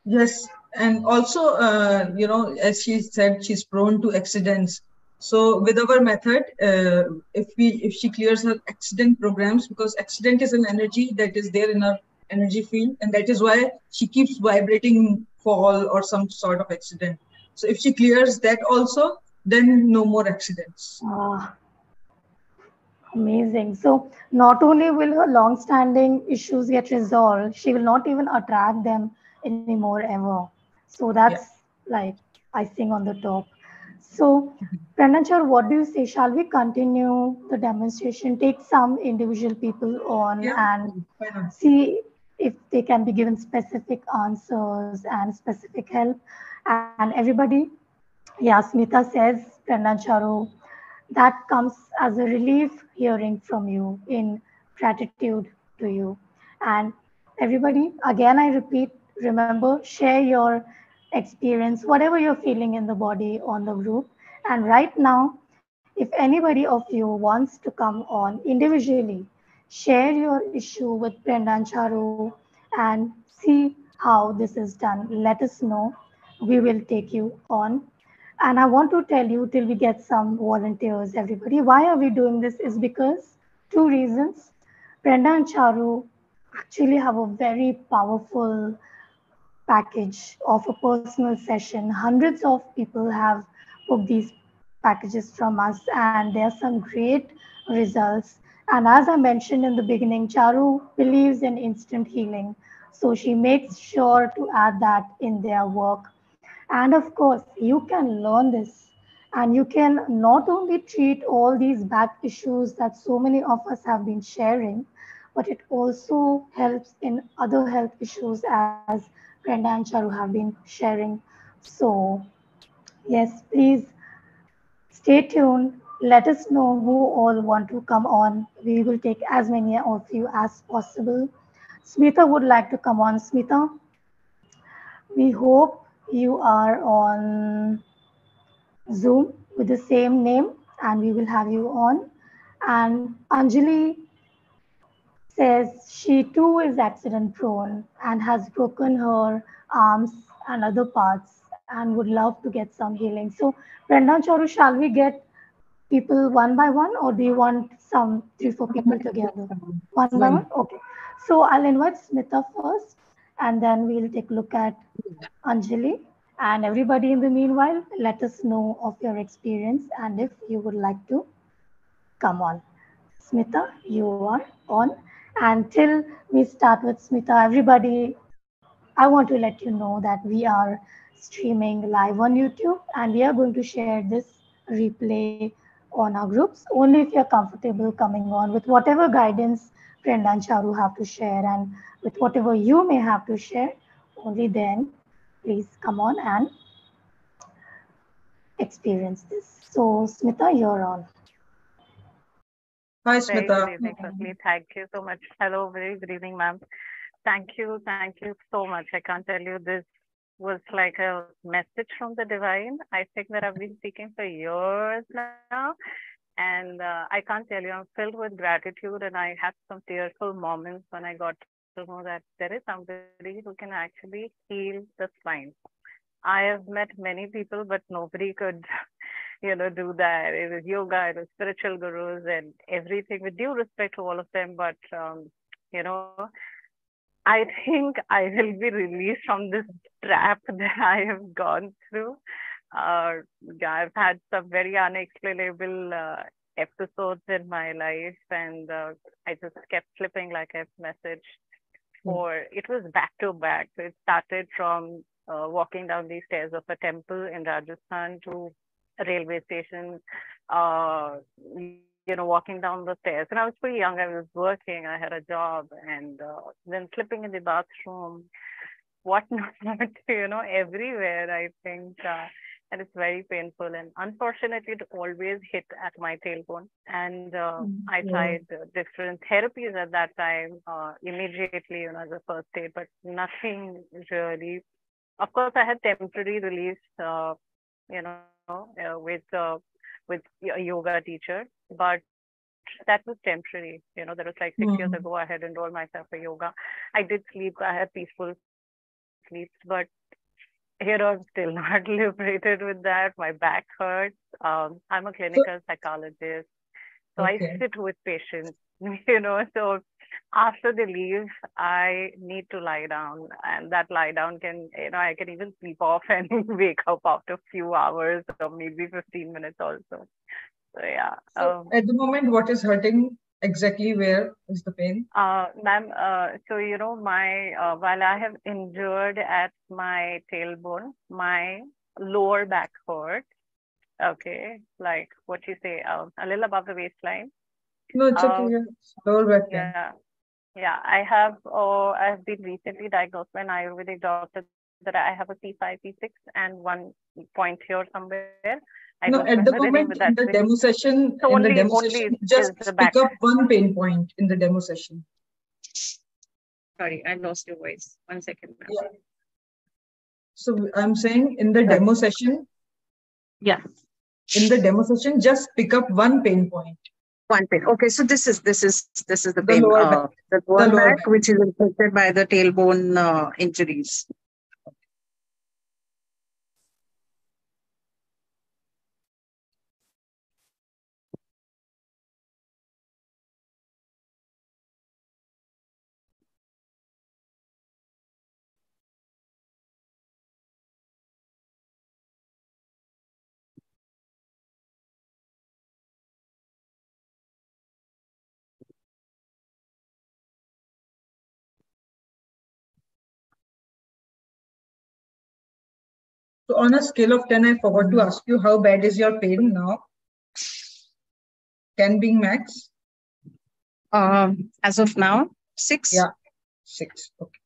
Speaker 2: Yes, and also, uh, you know, as she said, she's prone to accidents. So with our method, uh, if we if she clears her accident programs, because accident is an energy that is there in her energy field, and that is why she keeps vibrating fall or some sort of accident. So if she clears that also, then no more accidents.
Speaker 1: Ah, amazing. So not only will her long-standing issues get resolved, she will not even attract them anymore ever. So that's like icing on the top. So, Pranachar, what do you say? Shall we continue the demonstration? Take some individual people on
Speaker 2: Yeah.
Speaker 1: and see if they can be given specific answers and specific help. And everybody, yeah, Smita says, Brenda and Charu, that comes as a relief hearing from you in gratitude to you. And everybody, again, I repeat, remember, share your experience, whatever you're feeling in the body on the group. And right now, if anybody of you wants to come on individually, share your issue with Brenda and Charu and see how this is done. Let us know. We will take you on. And I want to tell you till we get some volunteers, everybody, why are we doing this is because two reasons. Brenda Charu actually have a very powerful package of a personal session. Hundreds of people have booked these packages from us, and there are some great results. And as I mentioned in the beginning, Charu believes in instant healing. So she makes sure to add that in their work. And of course, you can learn this and you can not only treat all these back issues that so many of us have been sharing, but it also helps in other health issues as Brenda and Charu have been sharing. So, yes, please stay tuned. Let us know who all want to come on. We will take as many of you as possible. Smita would like to come on. Smita, we hope you are on Zoom with the same name and we will have you on. And Anjali says she too is accident prone and has broken her arms and other parts and would love to get some healing. So, Brenda Charu, shall we get people one by one or do you want some three, four people together? One by
Speaker 2: One.
Speaker 1: Okay. So, I'll invite Smita first and then we'll take a look at Anjali. And everybody in the meanwhile, let us know of your experience and if you would like to come on. Smita, you are on. And till we start with Smita, everybody, I want to let you know that we are streaming live on YouTube and we are going to share this replay on our groups only if you're comfortable coming on with whatever guidance Brenda and Charu have to share and with whatever you may have to share. Only then, please come on and experience this. So, Smita, you're on.
Speaker 2: Hi,
Speaker 4: Very
Speaker 2: Smita.
Speaker 4: good evening. Thank you so much. Hello, very good evening, ma'am. Thank you, thank you so much. I can't tell you this was like a message from the divine. I think that I've been speaking for years now. And uh, I can't tell you, I'm filled with gratitude and I had some tearful moments when I got to know that there is somebody who can actually heal the spine. I have met many people, but nobody could, you know, do that. It was yoga, it was spiritual gurus and everything with due respect to all of them. But, um, you know, I think I will be released from this trap that I have gone through. Uh, I've had some very unexplainable uh, episodes in my life, and uh, I just kept slipping like I've messaged. For it was back to back. It started from uh, walking down the stairs of a temple in Rajasthan to railway station. Uh, you know, walking down the stairs. And I was pretty young. I was working. I had a job, and uh, then slipping in the bathroom, whatnot, you know, everywhere. I think, uh, and it's very painful. And unfortunately, it always hit at my tailbone. And uh, I tried uh, different therapies at that time, uh, immediately, you know, as a first aid, but nothing really. Of course, I had temporary relief, uh, you know, uh, with uh, with a yoga teacher, but that was temporary. You know, that was like six years
Speaker 2: Mm.
Speaker 4: ago. I had enrolled myself for yoga. I did sleep. I had peaceful sleeps, but here I'm still not liberated with that. My back hurts. Um, I'm a clinical psychologist, so I sit with patients. You know, so after they leave, I need to lie down, and that lie down can, you know, I can even sleep off and wake up after a few hours or maybe 15 minutes also. So yeah.
Speaker 2: So
Speaker 4: Um,
Speaker 2: at the moment, what is hurting exactly? Where is the pain?
Speaker 4: Uh, ma'am, uh, so you know, my uh, while I have injured at my tailbone, my lower back hurt. Okay, like what you say, um, a little above the waistline.
Speaker 2: No, it's okay.
Speaker 4: Um,
Speaker 2: yeah. Lower back pain.
Speaker 4: Yeah, yeah. I have, oh, I have been recently diagnosed by an Ayurvedic doctor that I have a C5, C6, and one point here somewhere. I
Speaker 2: No, at the
Speaker 4: remember the
Speaker 2: moment in the demo session,
Speaker 4: So
Speaker 2: in the demo session, just
Speaker 4: the
Speaker 2: pick up one pain point in the demo session.
Speaker 4: Sorry, I lost your voice. One second. ma'am.
Speaker 2: Yeah. So I'm saying in the demo session,
Speaker 4: Yeah.
Speaker 2: in the demo session, just pick up one pain point.
Speaker 5: One pain. Okay, so this is this is this is the
Speaker 2: The
Speaker 5: pain,
Speaker 2: lower
Speaker 5: uh, the lower
Speaker 2: The lower
Speaker 5: back,
Speaker 2: back.
Speaker 5: which is affected by the tailbone uh, injuries.
Speaker 2: On a scale of 10, I forgot to ask you how bad is your pain now? 10 being max?
Speaker 5: Um, as of now, six.
Speaker 2: Yeah. Six. Okay.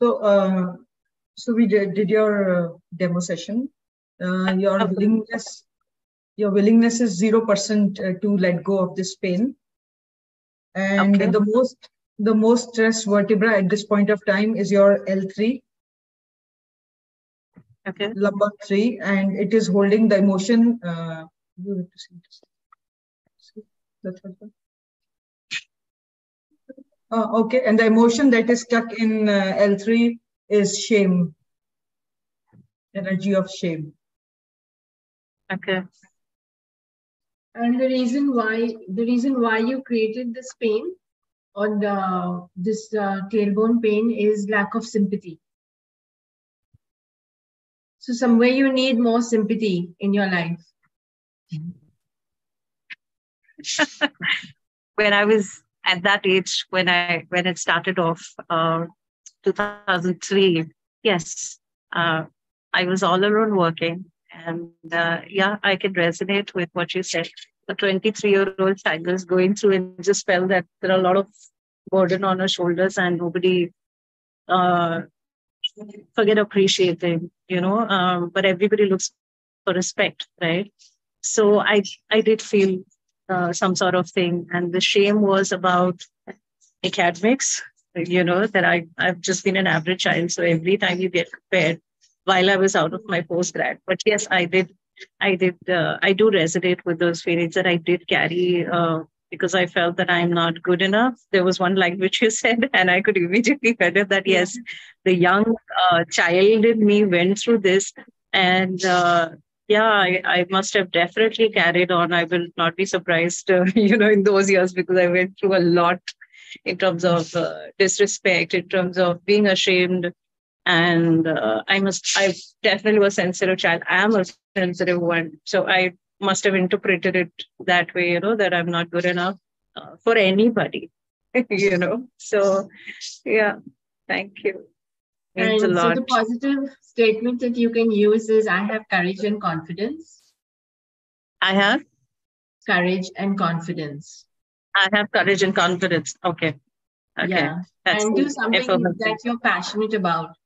Speaker 2: So, uh, so we did, did your uh, demo session. Uh, your willingness, your willingness is zero percent uh, to let go of this pain, and
Speaker 5: Okay.
Speaker 2: the most the most stressed vertebra at this point of time is your L3,
Speaker 5: Okay.
Speaker 2: lumbar three, and it is holding the emotion. Uh, you have to see this. See the third one. Uh, okay, and the emotion that is stuck in uh, L3 is shame, energy of shame.
Speaker 5: Okay.
Speaker 3: And the reason why the reason why you created this pain or the, this uh, tailbone pain is lack of sympathy. So somewhere you need more sympathy in your life.
Speaker 5: when I was at that age, when I when it started off, uh, 2003, yes, uh, I was all alone working, and uh, yeah, I can resonate with what you said. The 23 year old child is going through and just felt that there are a lot of burden on her shoulders, and nobody uh, forget appreciating, you know. Um, but everybody looks for respect, right? So I I did feel uh, some sort of thing. And the shame was about academics, you know, that I, I've just been an average child. So every time you get compared while I was out of my postgrad. But yes, I did, I did, uh, I do resonate with those feelings that I did carry uh, because I felt that I'm not good enough. There was one language you said, and I could immediately feel that, yes, the young uh, child in me went through this. And uh, yeah, I, I must have definitely carried on. I will not be surprised, uh, you know, in those years because I went through a lot in terms of uh, disrespect, in terms of being ashamed. And uh, I must, I definitely was sensitive child. I am a sensitive one. So I must have interpreted it that way, you know, that I'm not good enough uh, for anybody, you know. So, yeah, thank you. Means
Speaker 3: and so the positive statement that you can use is I have courage and confidence.
Speaker 5: I have,
Speaker 3: Courage and confidence.
Speaker 5: I have courage and confidence. Okay. Okay.
Speaker 3: Yeah.
Speaker 5: That's
Speaker 3: and do something that you're passionate about.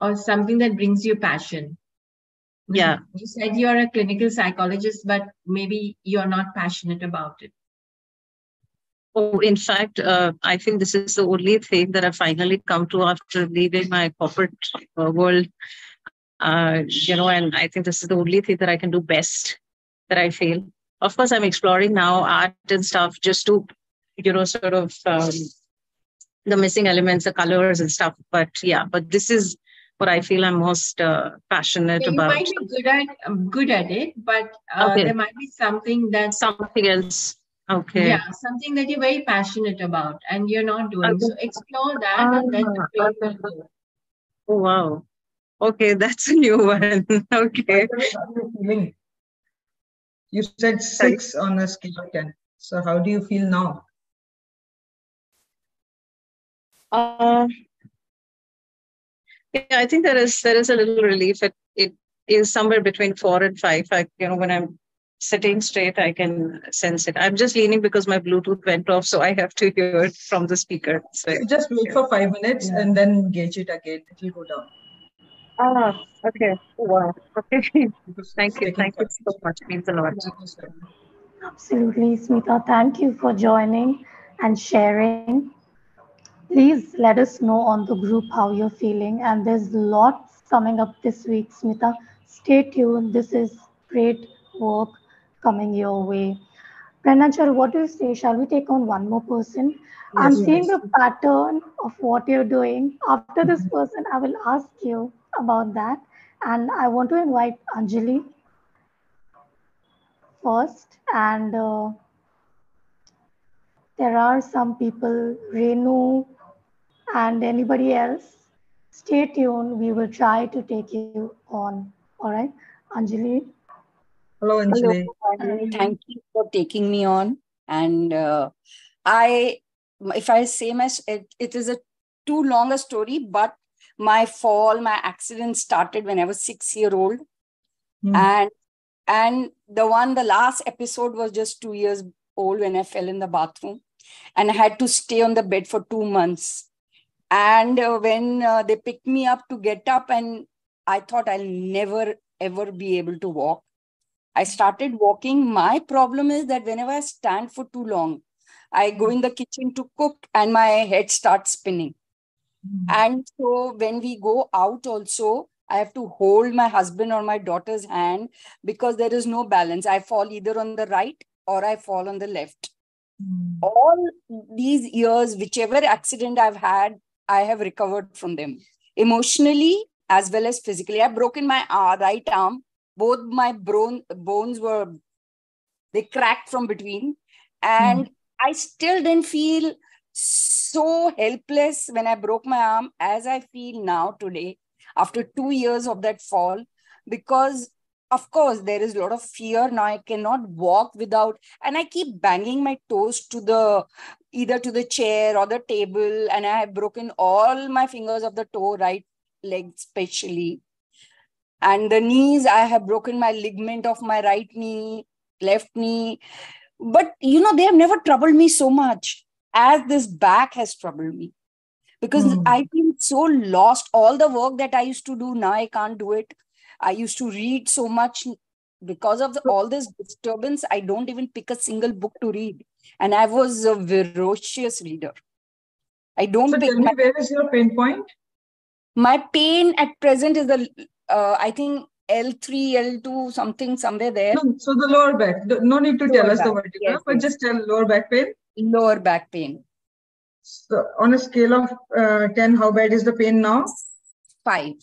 Speaker 3: Or something that brings you passion.
Speaker 5: Yeah.
Speaker 3: You said you're a clinical psychologist, but maybe you're not passionate about it.
Speaker 5: Oh, in fact, uh, I think this is the only thing that I finally come to after leaving my corporate uh, world. Uh, you know, and I think this is the only thing that I can do best. That I feel. Of course, I'm exploring now art and stuff just to, you know, sort of um, the missing elements, the colors and stuff. But yeah, but this is what I feel I'm most uh, passionate
Speaker 3: you
Speaker 5: about.
Speaker 3: might be good at good at it, but uh,
Speaker 5: Okay.
Speaker 3: there might be something that
Speaker 5: Something else. Okay.
Speaker 3: yeah, something that you're very passionate about and you're not doing.
Speaker 5: Okay.
Speaker 3: So explore that and then
Speaker 5: Ah,
Speaker 3: the pain
Speaker 5: okay. Oh, wow. Okay, that's a new one. okay.
Speaker 2: How are you feeling? You said six on a scale of 10. So how do you feel now?
Speaker 5: Uh, yeah, I think there is there is a little relief. It it is somewhere between four and five. I, you know, when I'm sitting straight, I can sense it. I'm just leaning because my Bluetooth went off, so I have to hear it from the speaker. So,
Speaker 2: So just wait for five minutes
Speaker 3: Yeah.
Speaker 2: and then gauge it again. It will go down.
Speaker 5: ah, okay. Wow. Okay. Thank you. Thank you so much. Means a lot.
Speaker 2: minutes.
Speaker 1: Absolutely, Smita. Thank you for joining and sharing. Please let us know on the group how you're feeling. And there's lots coming up this week, Smita. Stay tuned. This is great work coming your way. Brenda Charu, what do you say? Shall we take on one more person? I'm seeing
Speaker 2: yes.
Speaker 1: a pattern of what you're doing. After this person, I will ask you about that. And I want to invite Anjali first. And uh, there are some people, Renu and anybody else. Stay tuned. We will try to take you on. All right. Anjali.
Speaker 2: Hello, Anjali.
Speaker 6: Hello, thank you for taking me on. And uh, I, if I say my, it, it is a too long a story, but my fall, my accident started when I was six year old,
Speaker 2: Hmm.
Speaker 6: and and the one, the last episode was just two years old when I fell in the bathroom, and I had to stay on the bed for two months. And uh, when uh, they picked me up to get up, and I thought I'll never ever be able to walk. I started walking. My problem is that whenever I stand for too long, I go in the kitchen to cook and my head starts spinning. Mm. And so when we go out, also, I have to hold my husband or my daughter's hand because there is no balance. I fall either on the right or I fall on the left. Mm. All these years, whichever accident I've had, I have recovered from them emotionally as well as physically. I've broken my uh, right arm. Both my bone, bones were, they cracked from between. And mm. I still didn't feel so helpless when I broke my arm as I feel now today after two years of that fall because of course there is a lot of fear now i cannot walk without and i keep banging my toes to the either to the chair or the table and i have broken all my fingers of the toe right leg especially and the knees i have broken my ligament of my right knee left knee but you know they have never troubled me so much as this back has troubled me because mm. I feel so lost. All the work that I used to do now, I can't do it. I used to read so much because of the, all this disturbance. I don't even pick a single book to read, and I was a ferocious reader. I don't.
Speaker 2: So
Speaker 6: pick
Speaker 2: tell me, my, where is your pain point?
Speaker 6: My pain at present is the uh, I think L3, L2, something somewhere there.
Speaker 2: No, so the lower back. No need to lower tell us back. the vertical, yes, but yes. just tell lower back pain.
Speaker 6: Lower back pain.
Speaker 2: So on a scale of uh, 10, how bad is the pain now?
Speaker 6: Five.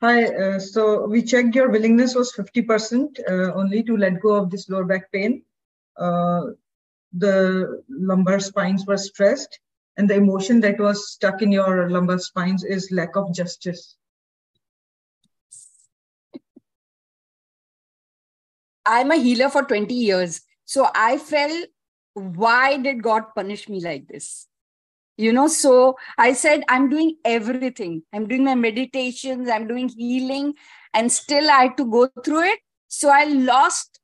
Speaker 2: Hi, uh, so we checked your willingness was 50% uh, only to let go of this lower back pain. Uh, the lumbar spines were stressed and the emotion that was stuck in your lumbar spines is lack of justice.
Speaker 6: I'm a healer for 20 years. So I felt, why did God punish me like this? You know so i said i'm doing everything. I'm doing my meditations i'm doing healing and still i had to go through it. So i lost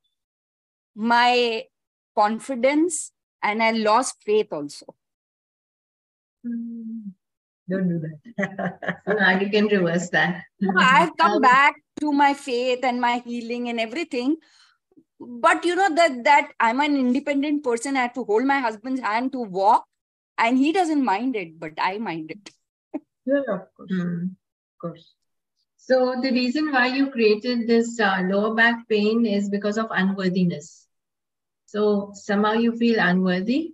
Speaker 6: my confidence and i lost faith also.
Speaker 2: Don't do that.
Speaker 3: Now you can reverse that.
Speaker 6: I've come um, back to my faith and my healing and everything. But you know that that i'm an independent person i have to hold my husband's hand to walk and he doesn't mind it but i mind it
Speaker 2: yeah of course mm. of course
Speaker 3: So the reason why you created this uh, lower back pain is because of unworthiness. So somehow you feel unworthy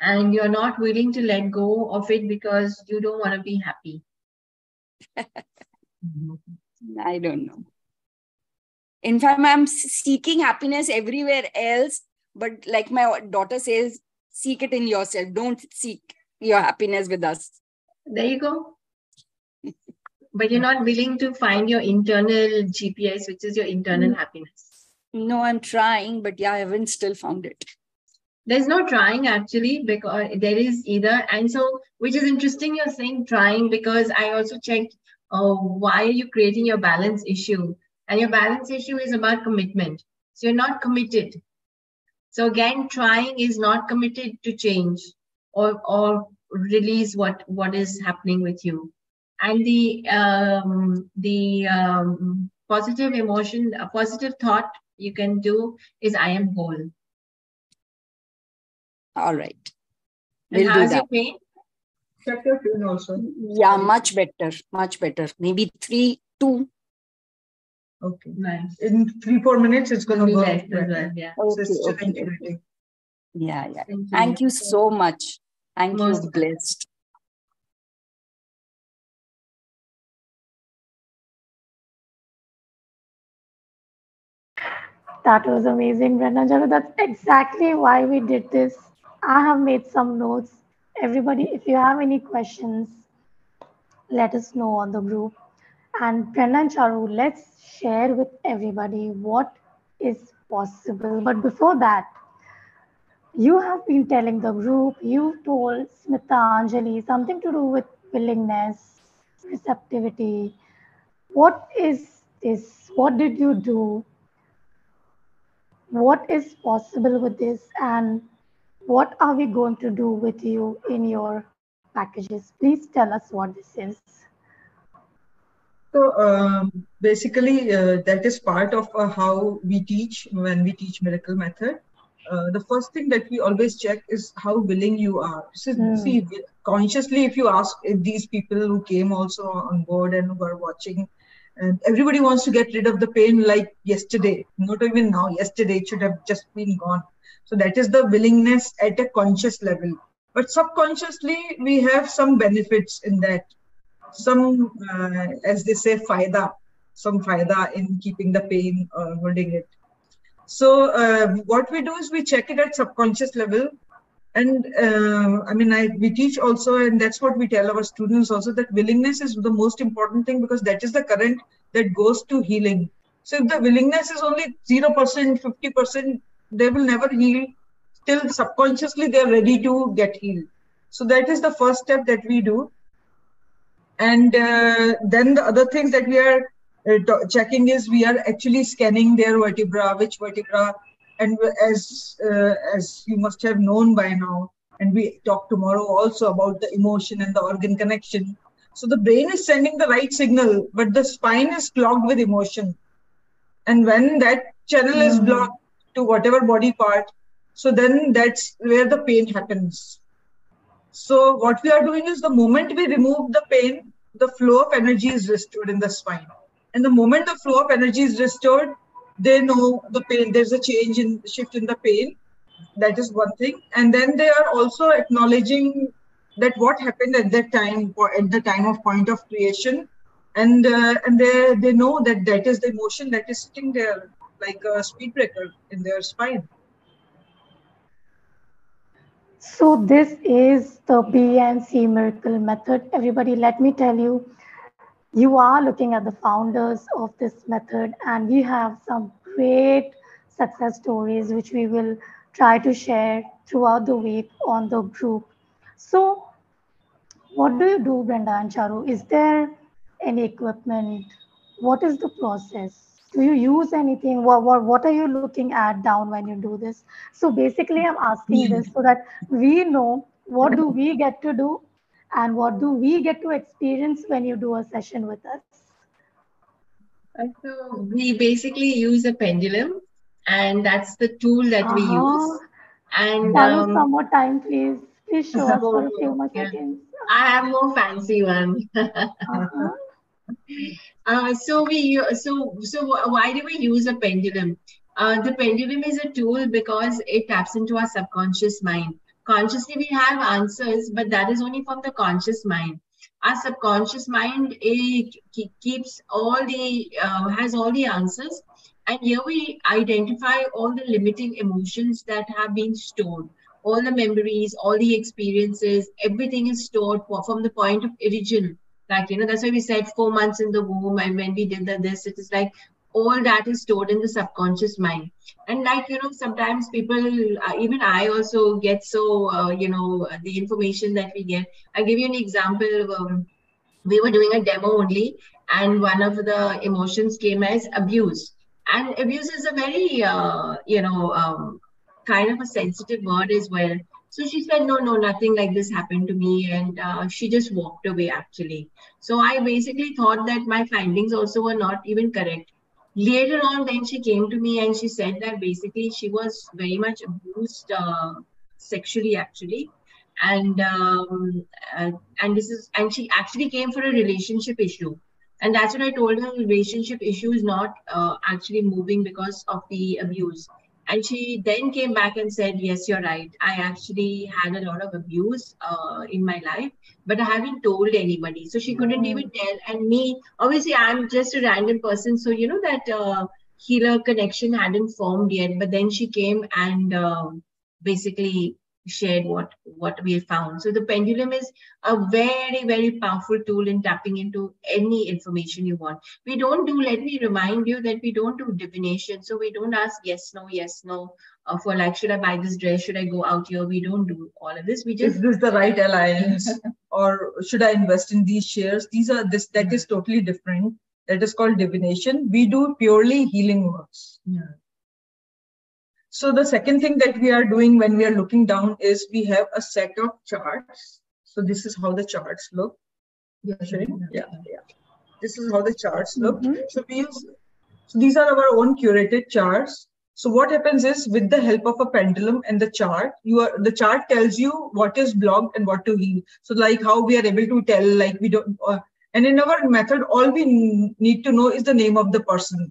Speaker 3: and you're not willing to let go of it because you don't want to be happy.
Speaker 6: I don't know. In fact, I'm seeking happiness everywhere else, but like my daughter says, seek it in yourself. Don't seek your happiness with us.
Speaker 3: There you go. but you're not willing to find your internal GPS, which is your internal mm. happiness.
Speaker 6: No, I'm trying, but yeah, I haven't still found it.
Speaker 3: There's no trying actually, because there is either. And so, which is interesting, you're saying trying because I also checked uh, why are you creating your balance issue? And your balance issue is about commitment. So you're not committed. So again, trying is not committed to change or, or release what, what is happening with you. And the um, the um, positive emotion, a positive thought you can do is I am whole.
Speaker 6: All right.
Speaker 3: We'll and how's your pain?
Speaker 2: Check your pain also.
Speaker 6: Yeah, much better. Much better. Maybe three, two.
Speaker 2: Okay. Nice. In three, four minutes, it's going to be less
Speaker 3: as. Yeah.
Speaker 6: Okay, okay, okay. Yeah, yeah. Thank you, Thank you so much. Thank Most you, blessed.
Speaker 1: That was amazing, Brenda Charu. That's exactly why we did this. I have made some notes. Everybody, if you have any questions, let us know on the group. And Brenda Charu, let's share with everybody what is possible. But before that, you have been telling the group, you told Smita Anjali something to do with willingness, receptivity. What is this? What did you do? what is possible with this and what are we going to do with you in your packages please tell us what this is
Speaker 2: so um, basically uh, that is part of uh, how we teach when we teach miracle method. Uh, the first thing that we always check is how willing you are. So, mm. see consciously if you ask these people who came also on board and who are watching and everybody wants to get rid of the pain like yesterday not even now yesterday it should have just been gone. So that is the willingness at a conscious level. But subconsciously we have some benefits in that some uh, as they say faida some faida in keeping the pain or holding it. So uh, what we do is we check it at subconscious level and uh, i mean i we teach also and that's what we tell our students also that willingness is the most important thing because that is the current that goes to healing. So if the willingness is only 0% 50% they will never heal. Till subconsciously they're ready to get healed. So that is the first step that we do and uh, then the other things that we are uh, checking is we are actually scanning their vertebra which vertebra and as uh, as you must have known by now and we talk tomorrow also about the emotion and the organ connection. So the brain is sending the right signal but the spine is clogged with emotion. And when that channel mm-hmm. is blocked to whatever body part so then that's where the pain happens so what we are doing is the moment we remove the pain the flow of energy is restored in the spine. And the moment the flow of energy is restored they know the pain. There's a change in shift in the pain. That is one thing. And then they are also acknowledging that what happened at that time or at the time of point of creation. And uh, and they they know that that is the emotion that is sitting there like a speed breaker in their spine
Speaker 1: so this is the B&C miracle method everybody let me tell you you are looking at the founders of this method and we have some great success stories which we will try to share throughout the week on the group. So what do you do, Brenda and Charu? Is there any equipment? What is the process? Do you use anything? What, what, what are you looking at down when you do this? So basically, I'm asking this so that we know what do we get to do and what do we get to experience when you do a session with us?
Speaker 3: So we basically use a pendulum, and that's the tool that uh-huh. we use. And
Speaker 1: um, some more time, please. Please show us for a few more seconds.
Speaker 3: I have more fancy one. uh-huh. Uh, so we so so why do we use a pendulum? Uh, the pendulum is a tool because it taps into our subconscious mind. Consciously, we have answers, but that is only from the conscious mind. Our subconscious mind it keeps all the uh, has all the answers, and here we identify all the limiting emotions that have been stored all the memories, all the experiences, everything is stored for, from the point of origin. Like, you know, that's why we said four months in the womb. And when we did the, this, it is like all that is stored in the subconscious mind. And like, you know, sometimes people, uh, even I also get so, uh, you know, the information that we get. I'll give you an example. Um, we were doing a demo only, and one of the emotions came as abuse. And abuse is a very, uh, you know, um, kind of a sensitive word as well. So she said, no, no, nothing like this happened to me. And uh, she just walked away, actually. So I basically thought that my findings also were not even correct. Later on, then she came to me and she said that basically she was very much abused uh, sexually, actually. And um, uh, and this is and she actually came for a relationship issue and that's what i told her relationship issue is not uh, actually moving because of the abuse and she then came back and said yes you're right. I actually had a lot of abuse uh, in my life but i haven't told anybody. So she couldn't even mm. tell. And me obviously i'm just a random person. So you know that uh, healer connection hadn't formed yet. But then she came and uh, basically shared what what we found. So the pendulum is a very very powerful tool in tapping into any information you want. We don't do let me remind you that we don't do divination. So we don't ask yes no yes no uh, for like should i buy this dress? Should i go out here? We don't do all of this. We just
Speaker 2: is this the right alliance? Or should i invest in these shares? These are this that is totally different. That is called divination. We do purely healing works. Yeah so the second thing that we are doing when we are looking down is we have a set of charts. So this is how the charts look. Yeah, yeah. This is how the charts look. Mm -hmm. So we use, so these are our own curated charts. So what happens is with the help of a pendulum and the chart, you are the chart tells you what is blocked and what to heal. So like how we are able to tell, like we don't, uh, and in our method, all we need to know is the name of the person.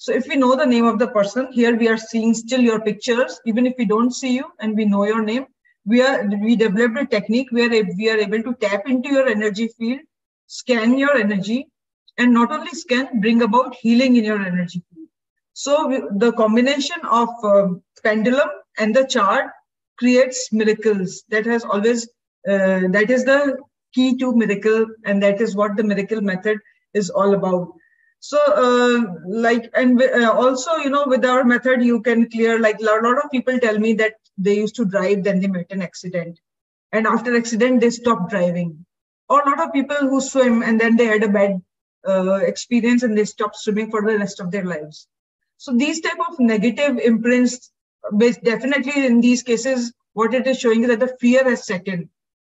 Speaker 2: So if we know the name of the person, here we are seeing still your pictures, even if we don't see you and we know your name, we are we developed a technique where we are able to tap into your energy field, scan your energy, and not only scan, bring about healing in your energy field. So we, the combination of um, pendulum and the chart creates miracles. That has always uh, that is the key to miracle, and that is what the miracle method is all about so uh, like and uh, also you know with our method you can clear like a lot of people tell me that they used to drive then they met an accident. And after accident they stopped driving. Or a lot of people who swim and then they had a bad uh, experience and they stopped swimming for the rest of their lives. So these type of negative imprints definitely in these cases what it is showing is that the fear has set in.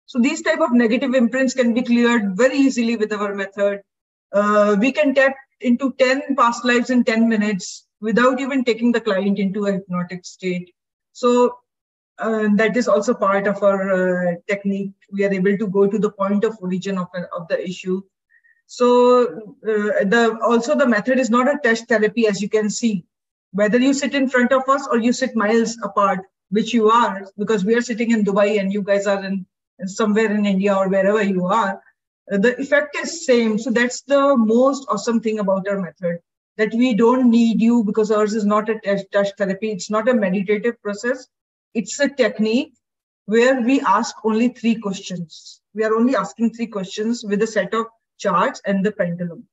Speaker 2: So these type of negative imprints can be cleared very easily with our method. Uh, we can tap into 10 past lives in 10 minutes without even taking the client into a hypnotic state. So uh, that is also part of our uh, technique. We are able to go to the point of origin of, of the issue. So uh, the also the method is not a test therapy, as you can see. Whether you sit in front of us or you sit miles apart, which you are, because we are sitting in Dubai and you guys are in, in somewhere in India or wherever you are, the effect is same. So that's the most awesome thing about our method that we don't need you because ours is not a touch therapy. It's not a meditative process. It's a technique where we ask only three questions. We are only asking three questions with a set of charts and the pendulum.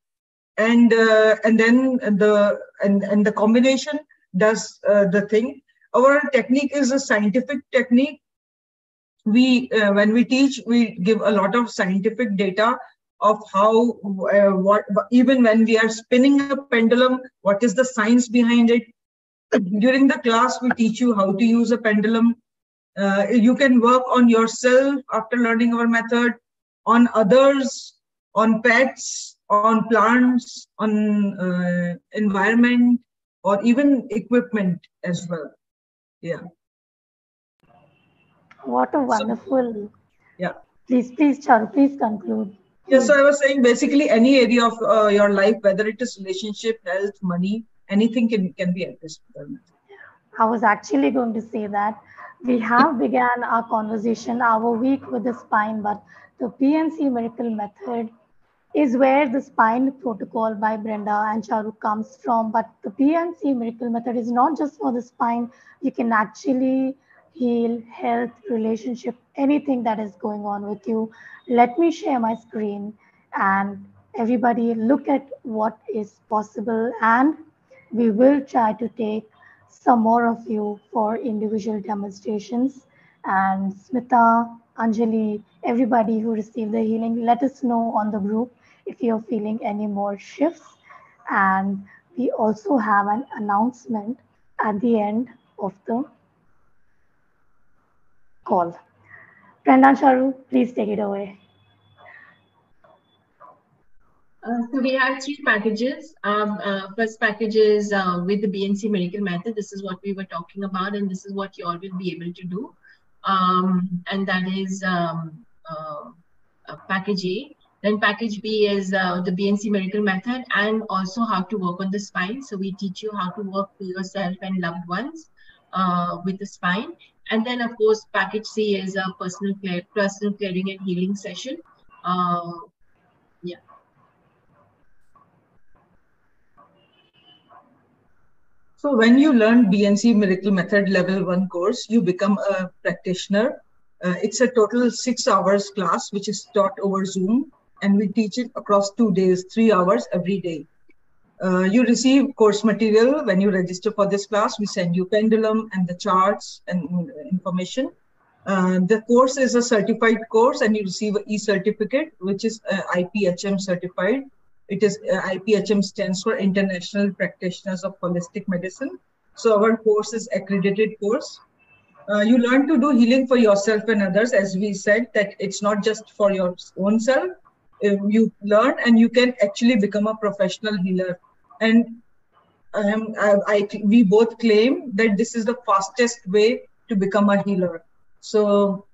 Speaker 2: And uh, and then the and, and the combination does uh, the thing. Our technique is a scientific technique we uh, when we teach we give a lot of scientific data of how uh, what even when we are spinning a pendulum what is the science behind it? During the class we teach you how to use a pendulum. Uh, you can work on yourself after learning our method on others on pets on plants on uh, environment or even equipment as well. Yeah
Speaker 1: what a wonderful.
Speaker 2: Yeah.
Speaker 1: Please, please, Charu, please conclude.
Speaker 2: Yeah, so I was saying basically any area of uh, your life, whether it is relationship, health, money, anything can can be addressed with.
Speaker 1: I was actually going to say that we have began our conversation, our week with the spine, but the B&C miracle method is where the spine protocol by Brenda and Charu comes from. But the B&C miracle method is not just for the spine. You can actually heal health, relationship, anything that is going on with you. Let me share my screen and everybody look at what is possible and we will try to take some more of you for individual demonstrations. And Smita, Anjali, everybody who received the healing, let us know on the group if you're feeling any more shifts. And we also have an announcement at the end of the call. Brenda Charu, please take it away.
Speaker 3: Uh, so we have three packages. Um, uh, first package is uh, with the B&C Miracle Method. This is what we were talking about, and this is what you all will be able to do. Um, and that is um, uh, uh, package A. Then package B is uh, the B&C Miracle Method and also how to work on the spine. So we teach you how to work for yourself and loved ones with the spine. And then of course, package C is a personal care, personal clearing and healing session. yeah.
Speaker 2: So when you learn B&C Miracle Method Level 1 course, you become a practitioner. Uh, it's a total six hours class, which is taught over Zoom. And we teach it across two days, three hours every day. Uh, you receive course material when you register for this class. We send you pendulum and the charts and information. Uh, the course is a certified course and you receive an e-certificate, which is uh, IPHM certified. It is uh, IPHM stands for International Practitioners of Holistic Medicine. So our course is accredited course. Uh, you learn to do healing for yourself and others, as we said, that it's not just for your own self. You learn and you can actually become a professional healer. And um, I, I, we both claim that this is the fastest way to become a healer. So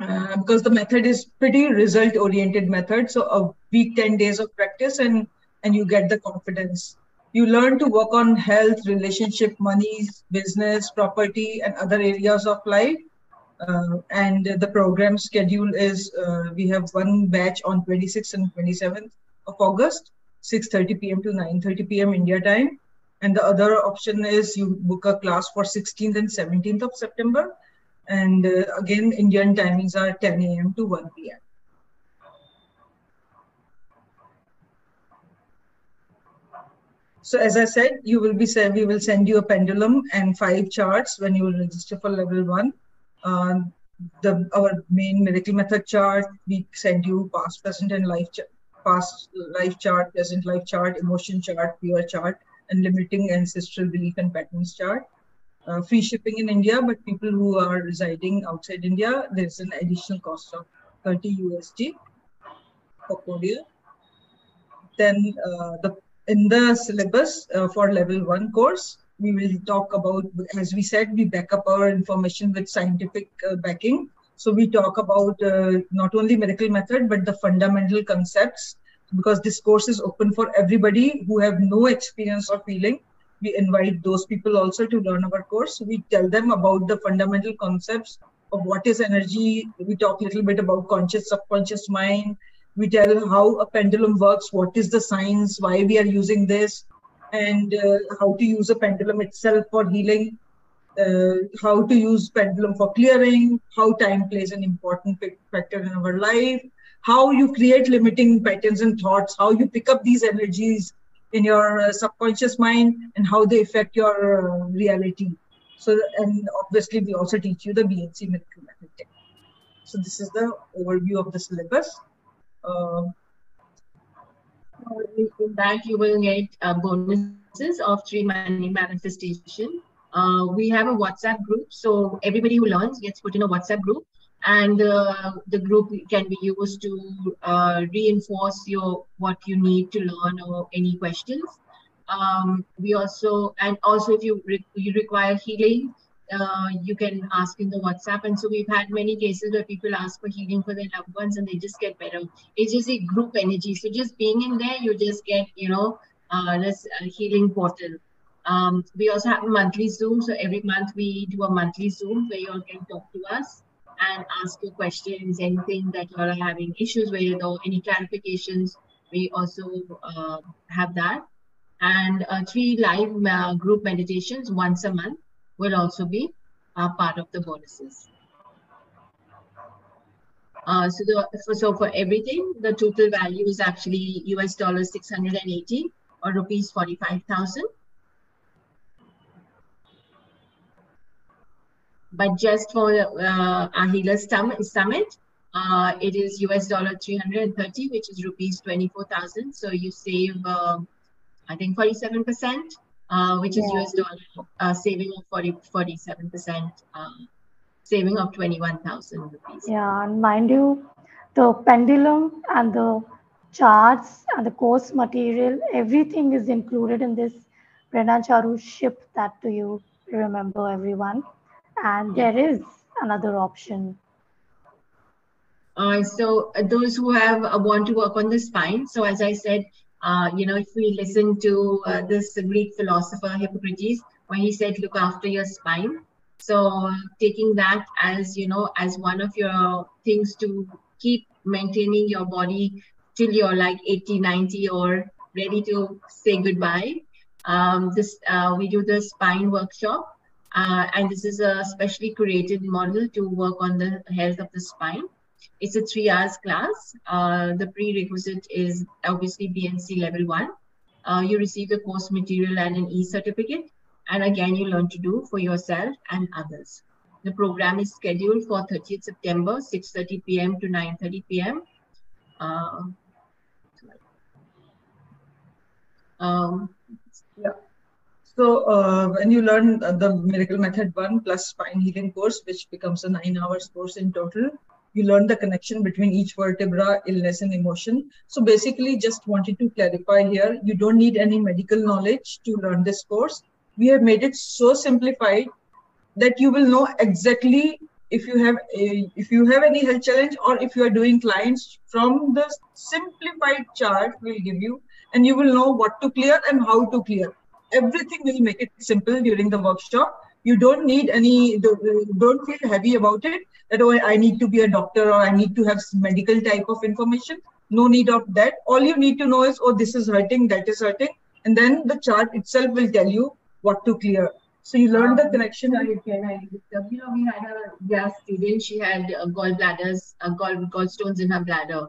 Speaker 2: uh, because the method is pretty result oriented method. So a week 10 days of practice and and you get the confidence. You learn to work on health relationship money business property and other areas of life. Uh, and the program schedule is uh, we have one batch on 26th and 27th of august 6:30 p.m. to 9:30 p.m. India time and the other option is you book a class for 16th and 17th of september and uh, again, Indian timings are 10 a.m. to 1 p.m. So as I said, you will be said we will send you a pendulum and five charts when you will register for level one. Um, the our main miracle method chart, we send you past, present, and life past life chart, present life chart, emotion chart, pure chart, and limiting ancestral belief and patterns chart uh, free shipping in India, but people who are residing outside India, there's an additional cost of 30 USD for courier. Then uh, the in the syllabus uh, for level one course, we will talk about, as we said, we back up our information with scientific uh, backing. So we talk about uh, not only miracle method, but the fundamental concepts, because this course is open for everybody who have no experience of healing we invite those people also to learn our course. We tell them about the fundamental concepts of what is energy. We talk a little bit about conscious, subconscious mind. We tell how a pendulum works, what is the science, why we are using this, and uh, how to use a pendulum itself for healing, uh, how to use pendulum for clearing, how time plays an important factor in our life, how you create limiting patterns and thoughts, how you pick up these energies in your uh, subconscious mind and how they affect your uh, reality. So, and obviously, we also teach you the B&C miracle method. So, this is the overview of the syllabus.
Speaker 3: In that, you will get uh, bonuses of three money manifestation. Uh, we have a WhatsApp group, so everybody who learns gets put in a WhatsApp group and uh, the group can be used to uh, reinforce your what you need to learn or any questions um, we also and also if you re- you require healing uh, you can ask in the WhatsApp. And so we've had many cases where people ask for healing for their loved ones and they just get better. It's just a group energy. So just being in there, you just get, you know, uh, this healing portal. Um, we also have a monthly Zoom. So every month we do a monthly Zoom where you all can talk to us and ask your questions, anything that you are having issues with or any clarifications. We also uh, have that. And uh, three live uh, group meditations once a month will also be part of the bonuses. Uh, so, the, so for everything, the total value is actually US dollars 680 or rupees 45,000. But just for uh, healer summit, uh, it is US dollar 330, which is rupees 24,000. So you save, uh, I think, 47%, uh, which is. US dollar uh, saving of 40, 47%, um, saving of 21,000 rupees.
Speaker 1: Yeah, and mind you, the pendulum and the charts and the course material, everything is included in this. Brenda and Charu shipped that to you, remember everyone. And there is another option
Speaker 3: uh, so uh, those who have uh, want to work on the spine. So as I said, uh, you know, if we listen to uh, this Greek philosopher Hippocrates, when he said, "Look after your spine," so taking that as you know as one of your things to keep maintaining your body till you're like 80, 90, or ready to say goodbye. Um, this uh, we do the spine workshop, and this is a specially created model to work on the health of the spine. It's a three hours class. Uh, the prerequisite is obviously B&C level one. Uh, you receive the course material and an e-certificate. And again, you learn to do for yourself and others. The program is scheduled for 30th September, 6.30 p.m. to 9.30 p.m. Uh,
Speaker 2: um. So uh, when you learn the Miracle Method 1 plus Spine Healing course, which becomes a nine hours course in total, you learn the connection between each vertebra, illness, and emotion. So basically, just wanted to clarify here, you don't need any medical knowledge to learn this course. We have made it so simplified that you will know exactly if you have a, if you have any health challenge or if you are doing clients from the simplified chart we'll give you and you will know what to clear and how to clear everything will make it simple during the workshop. You don't need any don't feel heavy about it that oh i need to be a doctor or i need to have medical type of information. No need of that. All you need to know is oh this is hurting that is hurting. And then the chart itself will tell you what to clear. So you learn the connection.
Speaker 3: I, can I you? Know we had a yeah student. She had uh, gallbladders uh, gall gallstones in her bladder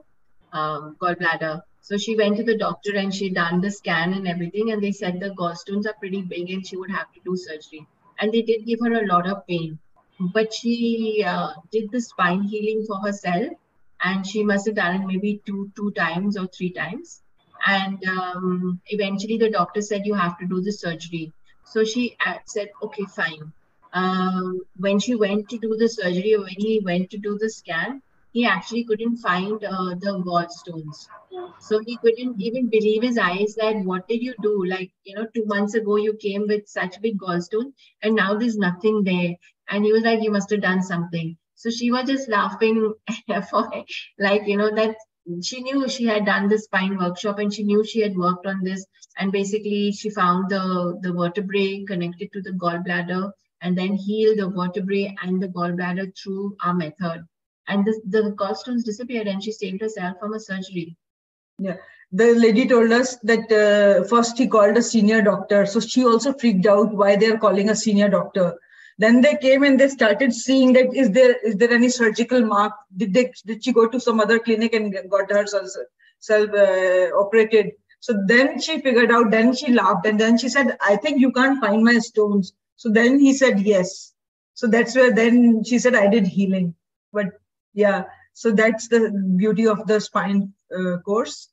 Speaker 3: um, gallbladder so she went to the doctor and she done the scan and everything and they said the gallstones are pretty big and she would have to do surgery and they did give her a lot of pain. But she uh, did the spine healing for herself, and she must have done it maybe two two times or three times. And um, eventually, the doctor said you have to do the surgery. So she uh, said, "Okay, fine." Um, when she went to do the surgery, or when he went to do the scan, he actually couldn't find uh, the gallstones. So he couldn't even believe his eyes that what did you do? Like, you know, two months ago you came with such big gallstone and now there's nothing there. And he was like, you must have done something. So she was just laughing for like, you know, that she knew she had done the spine workshop and she knew she had worked on this. And basically she found the, the vertebrae connected to the gallbladder and then healed the vertebrae and the gallbladder through our method and the, the gallstones disappeared and she saved herself from a surgery.
Speaker 2: Yeah. The lady told us that uh, first he called a senior doctor. So she also freaked out why they're calling a senior doctor. Then they came and they started seeing that is there is there any surgical mark? Did they did she go to some other clinic and got herself self uh, operated? So then she figured out then she laughed and then she said i think you can't find my stones. So then he said yes. So that's where then she said i did healing. But yeah. So that's the beauty of the spine uh, course.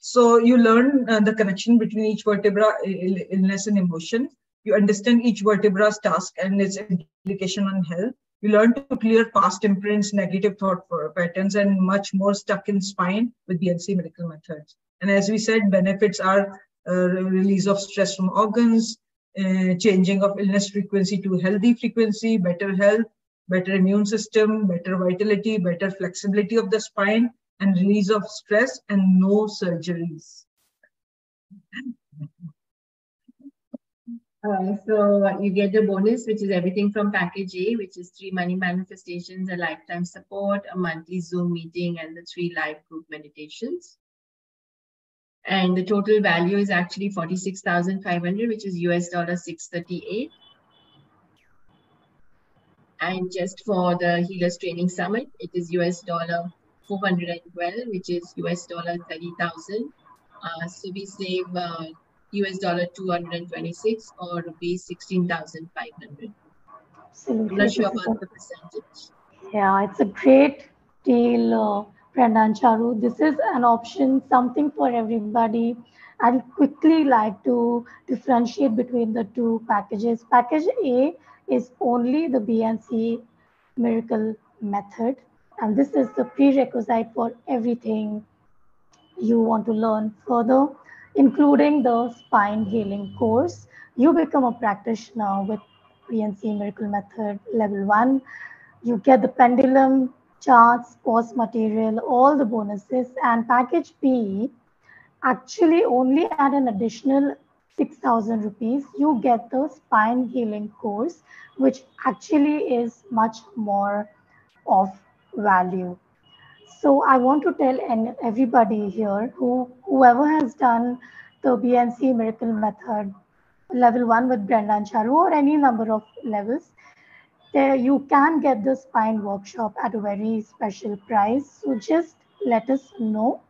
Speaker 2: So you learn uh, the connection between each vertebra illness and emotion. You understand each vertebra's task and its implication on health. You learn to clear past imprints negative thought patterns and much more stuck in spine with B&C miracle methods. And as we said benefits are uh, release of stress from organs uh, changing of illness frequency to healthy frequency, better health, better immune system, better vitality, better flexibility of the spine, and release of stress, and no surgeries.
Speaker 3: Uh, so you get the bonus, which is everything from package A, which is three money manifestations, a lifetime support, a monthly Zoom meeting, and the three live group meditations. And the total value is actually 46,500, which is US dollar 638. And just for the Healers Training Summit, it is US dollar 412, which is US dollar 30,000. Uh, so we save uh, US dollar 226 or rupees 16,500.
Speaker 1: Absolutely.
Speaker 3: I'm not sure about the percentage.
Speaker 1: Yeah, it's a great deal, uh, Brenda and Charu. This is an option, something for everybody. I'd quickly like to differentiate between the two packages. Package A is only the B&C miracle method, and this is the prerequisite for everything you want to learn further, including the spine healing course. You become a practitioner with B&C Miracle Method level one. You get the pendulum, charts, course material, all the bonuses, and package B actually only at an additional 6000 rupees you get the spine healing course which actually is much more of value so I want to tell and everybody here who whoever has done the B&C miracle method level one with Brenda and Charu or any number of levels, there you can get the spine workshop at a very special price. So just let us know.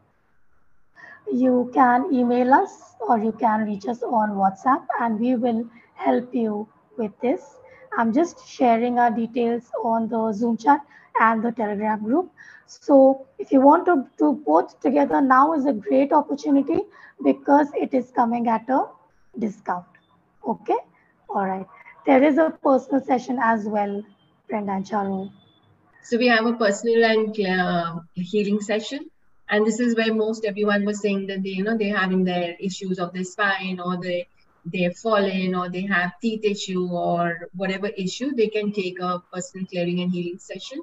Speaker 1: You can email us or you can reach us on WhatsApp and we will help you with this. I'm just sharing our details on the Zoom chat and the Telegram group. So if you want to do both together, now is a great opportunity because it is coming at a discount. Okay, all right. There is a personal session as well, Brenda and Charu.
Speaker 3: So we have a personal and uh, healing session. And this is where most everyone was saying that they, you know, they're having their issues of their spine or they they've fallen or they have teeth issue or whatever issue, they can take a personal clearing and healing session.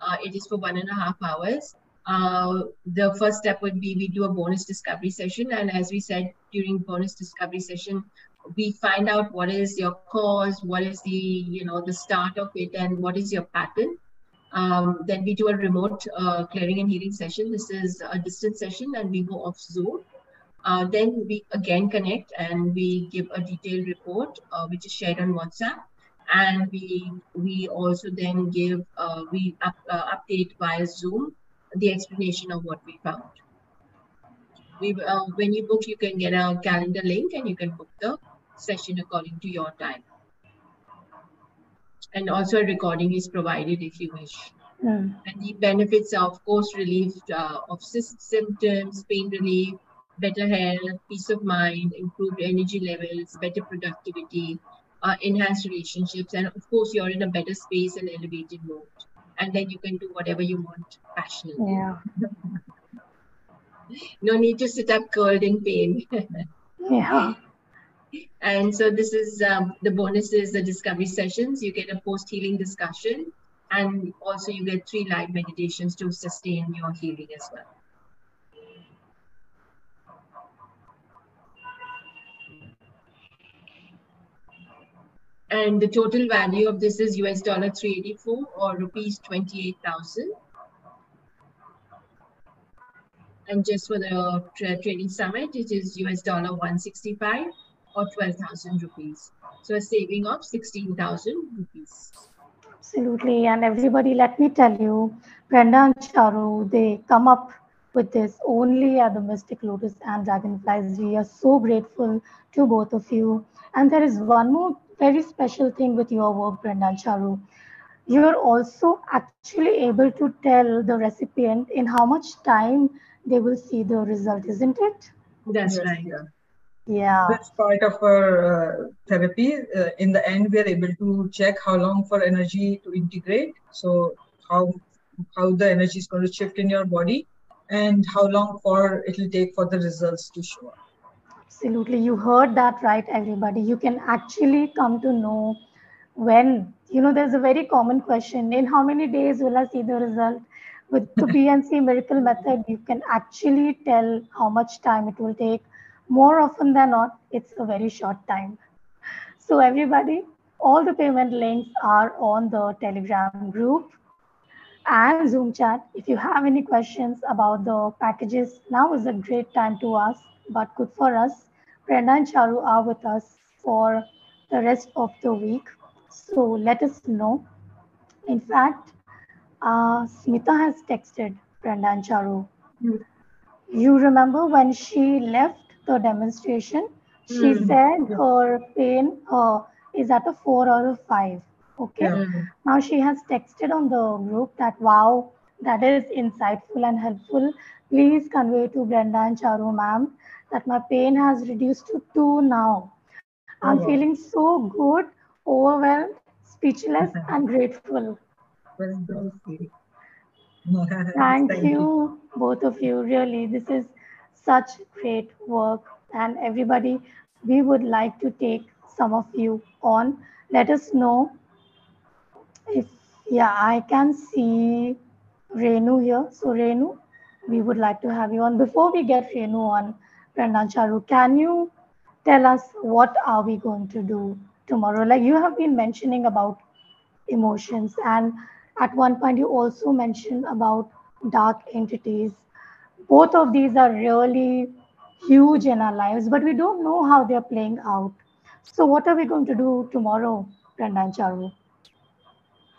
Speaker 3: Uh, it is for one and a half hours. Uh, the first step would be we do a bonus discovery session. And as we said during bonus discovery session, we find out what is your cause, what is the, you know, the start of it and what is your pattern. Um, then we do a remote uh, clearing and healing session. This is a distance session and we go off Zoom. Uh, then we again connect and we give a detailed report, uh, which is shared on WhatsApp. And we we also then give uh, we up, uh, update via Zoom the explanation of what we found. We uh, when you book, you can get a calendar link and you can book the session according to your time. And also a recording is provided if you wish.
Speaker 1: Hmm.
Speaker 3: And the benefits are, of course, relief uh, of symptoms, pain relief, better health, peace of mind, improved energy levels, better productivity, uh, enhanced relationships, and of course, you're in a better space and elevated mode. And then you can do whatever you want passionately.
Speaker 1: Yeah,
Speaker 3: No need to sit up curled in pain.
Speaker 1: yeah.
Speaker 3: And so this is um, the bonus is the discovery sessions. You get a post healing discussion, and also you get three live meditations to sustain your healing as well. And the total value of this is US dollar 384 or rupees 28,000. And just for the training summit, it is US dollar 165 or 12,000 rupees. So a saving of 16,000 rupees.
Speaker 1: Absolutely. And everybody, let me tell you, Brenda and Charu, they come up with this only at the Mystic Lotus and Dragonflies. We are so grateful to both of you. And there is one more very special thing with your work, Brenda and Charu. You're also actually able to tell the recipient in how much time they will see the result, isn't it?
Speaker 3: That's
Speaker 2: Yes,
Speaker 3: right.
Speaker 2: yeah.
Speaker 1: Yeah.
Speaker 2: That's part of our uh, therapy. Uh, in the end, we are able to check how long for energy to integrate. So how how the energy is going to shift in your body, and how long for it will take for the results to show up.
Speaker 1: Absolutely. You heard that right, everybody. You can actually come to know when, you know, there's a very common question in how many days will I see the result? With the B&C miracle method, you can actually tell how much time it will take. More often than not, it's a very short time. So, everybody, all the payment links are on the Telegram group and Zoom chat. If you have any questions about the packages, now is a great time to ask. But good for us, Brenda and Charu are with us for the rest of the week. So let us know. In fact, uh, Smita has texted Brenda and Charu. You remember when she left the demonstration? She
Speaker 2: Hmm.
Speaker 1: said her pain uh, is at a four or a five. Okay.
Speaker 2: Yeah.
Speaker 1: Now she has texted on the group that wow, that is insightful and helpful. Please convey to Brenda and Charu ma'am that my pain has reduced to two now. I'm
Speaker 2: wow.
Speaker 1: feeling so good, overwhelmed, speechless, and grateful.
Speaker 2: Very good.
Speaker 1: Thank you, both of you. Really, this is such great work. And everybody, we would like to take some of you on. Let us know if, yeah, I can see Renu here. So, Renu, we would like to have you on. Before we get Renu on, Brenda Charu, can you tell us what are we going to do tomorrow? Like you have been mentioning about emotions, and at one point you also mentioned about dark entities. Both of these are really huge in our lives, but we don't know how they're playing out. So, what are we going to do tomorrow, Brenda and Charu?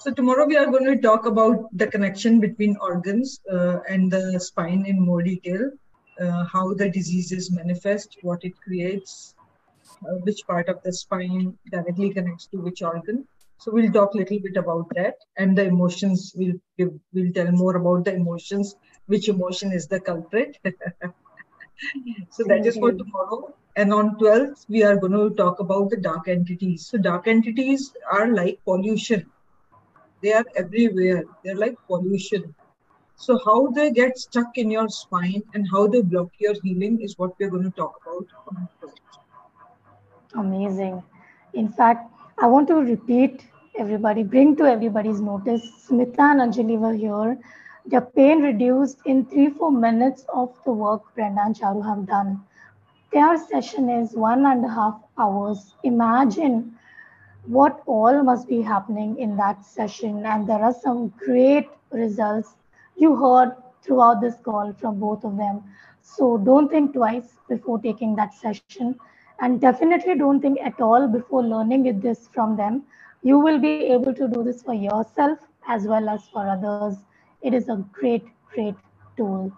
Speaker 2: So tomorrow we are going to talk about the connection between organs uh, and the spine in more detail, uh, how the diseases manifest, what it creates, uh, which part of the spine directly connects to which organ. So we'll talk a little bit about that, and the emotions. We'll we'll tell more about the emotions. Which emotion is the culprit? so that is for tomorrow. And on 12th, we are going to talk about the dark entities. So dark entities are like pollution they are everywhere they're like pollution so how they get stuck in your spine and how they block your healing is what we're going to talk about
Speaker 1: Amazing. In fact, I want to repeat everybody, bring to everybody's notice. Smita and Anjali were here. Their pain reduced in three, four minutes of the work Brenda and Charu have done. Their session is one and a half hours. Imagine what all must be happening in that session. And there are some great results you heard throughout this call from both of them. So don't think twice before taking that session. And definitely don't think at all before learning this from them. You will be able to do this for yourself as well as for others. It is a great, great tool,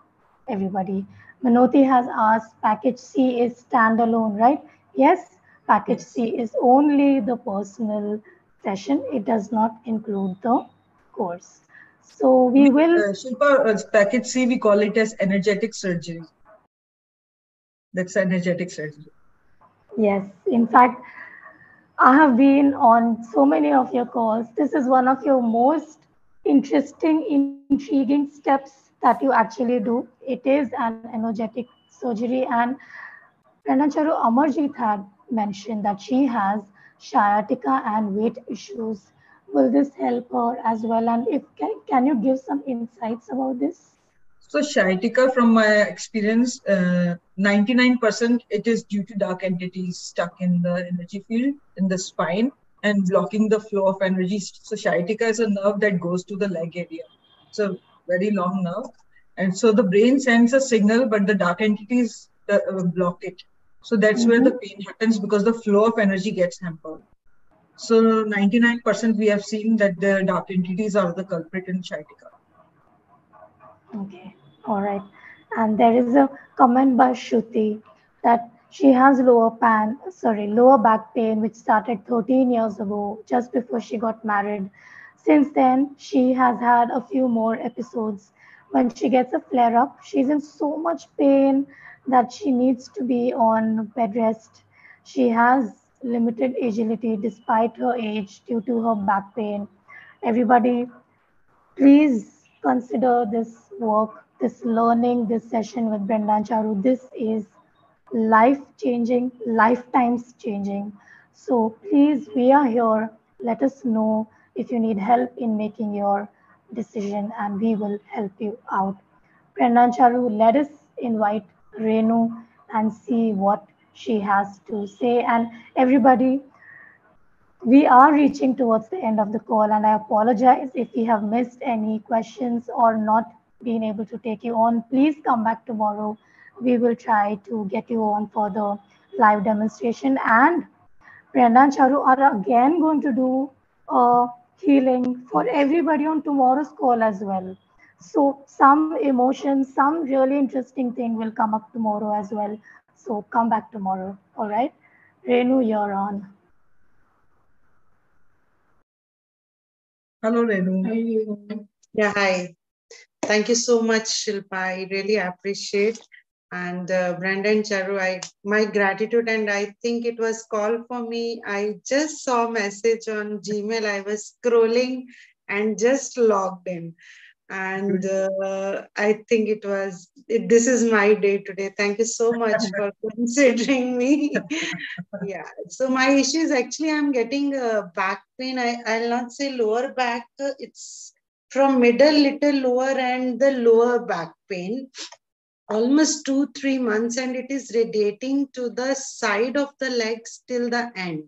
Speaker 1: everybody. Manoti has asked, package C is standalone, right? Yes, package
Speaker 2: Yes.
Speaker 1: C is only the personal session. It does not include the course. So we will
Speaker 2: Uh, Shilpa, uh, package C, we call it as energetic surgery. That's energetic surgery.
Speaker 1: Yes, in fact, I have been on so many of your calls. This is one of your most interesting, intriguing steps that you actually do. It is an energetic surgery, and Brenda Charu Amarjit had mentioned that she has sciatica and weight issues. Will this help her as well? And if can, can you give some insights about this?
Speaker 2: So sciatica, from my experience, uh, 99% it is due to dark entities stuck in the energy field in the spine and blocking the flow of energy. So sciatica is a nerve that goes to the leg area. It's a very long nerve, and so the brain sends a signal, but the dark entities uh, uh, block it. So that's where the pain happens because the flow of energy gets hampered. So 99% we have seen that the dark entities are the culprit in sciatica.
Speaker 1: Okay, all right. And there is a comment by Shruti that she has lower pan, sorry, lower back pain, which started 13 years ago, just before she got married. Since then, she has had a few more episodes. When she gets a flare up, she's in so much pain that she needs to be on bed rest. She has limited agility despite her age due to her back pain. Everybody, please consider this work, this learning, this session with Brenda and Charu. This is life changing, lifetimes changing. So please, we are here. Let us know if you need help in making your decision and we will help you out. Charu, let us invite Renu and see what she has to say. And everybody, we are reaching towards the end of the call, and I apologize if we have missed any questions or not been able to take you on. Please come back tomorrow. We will try to get you on for the live demonstration. And Brenda and Charu are again going to do a healing for everybody on tomorrow's call as well. So some emotions, some really interesting thing will come up tomorrow as well. So come back tomorrow. All right. Renu, you're on.
Speaker 2: Hello, Renu.
Speaker 7: Yeah, hi. Thank you so much, Shilpa. I really appreciate. And uh, Brenda and Charu, I my gratitude, and I think it was called for me. I just saw message on Gmail. I was scrolling and just logged in. And uh, i think it was it, this is my day today. Thank you so much for considering me. Yeah. So my issue is actually i'm getting a back pain. I, i'll not say lower back. It's from middle little lower and the lower back pain almost two three months and it is radiating to the side of the legs till the end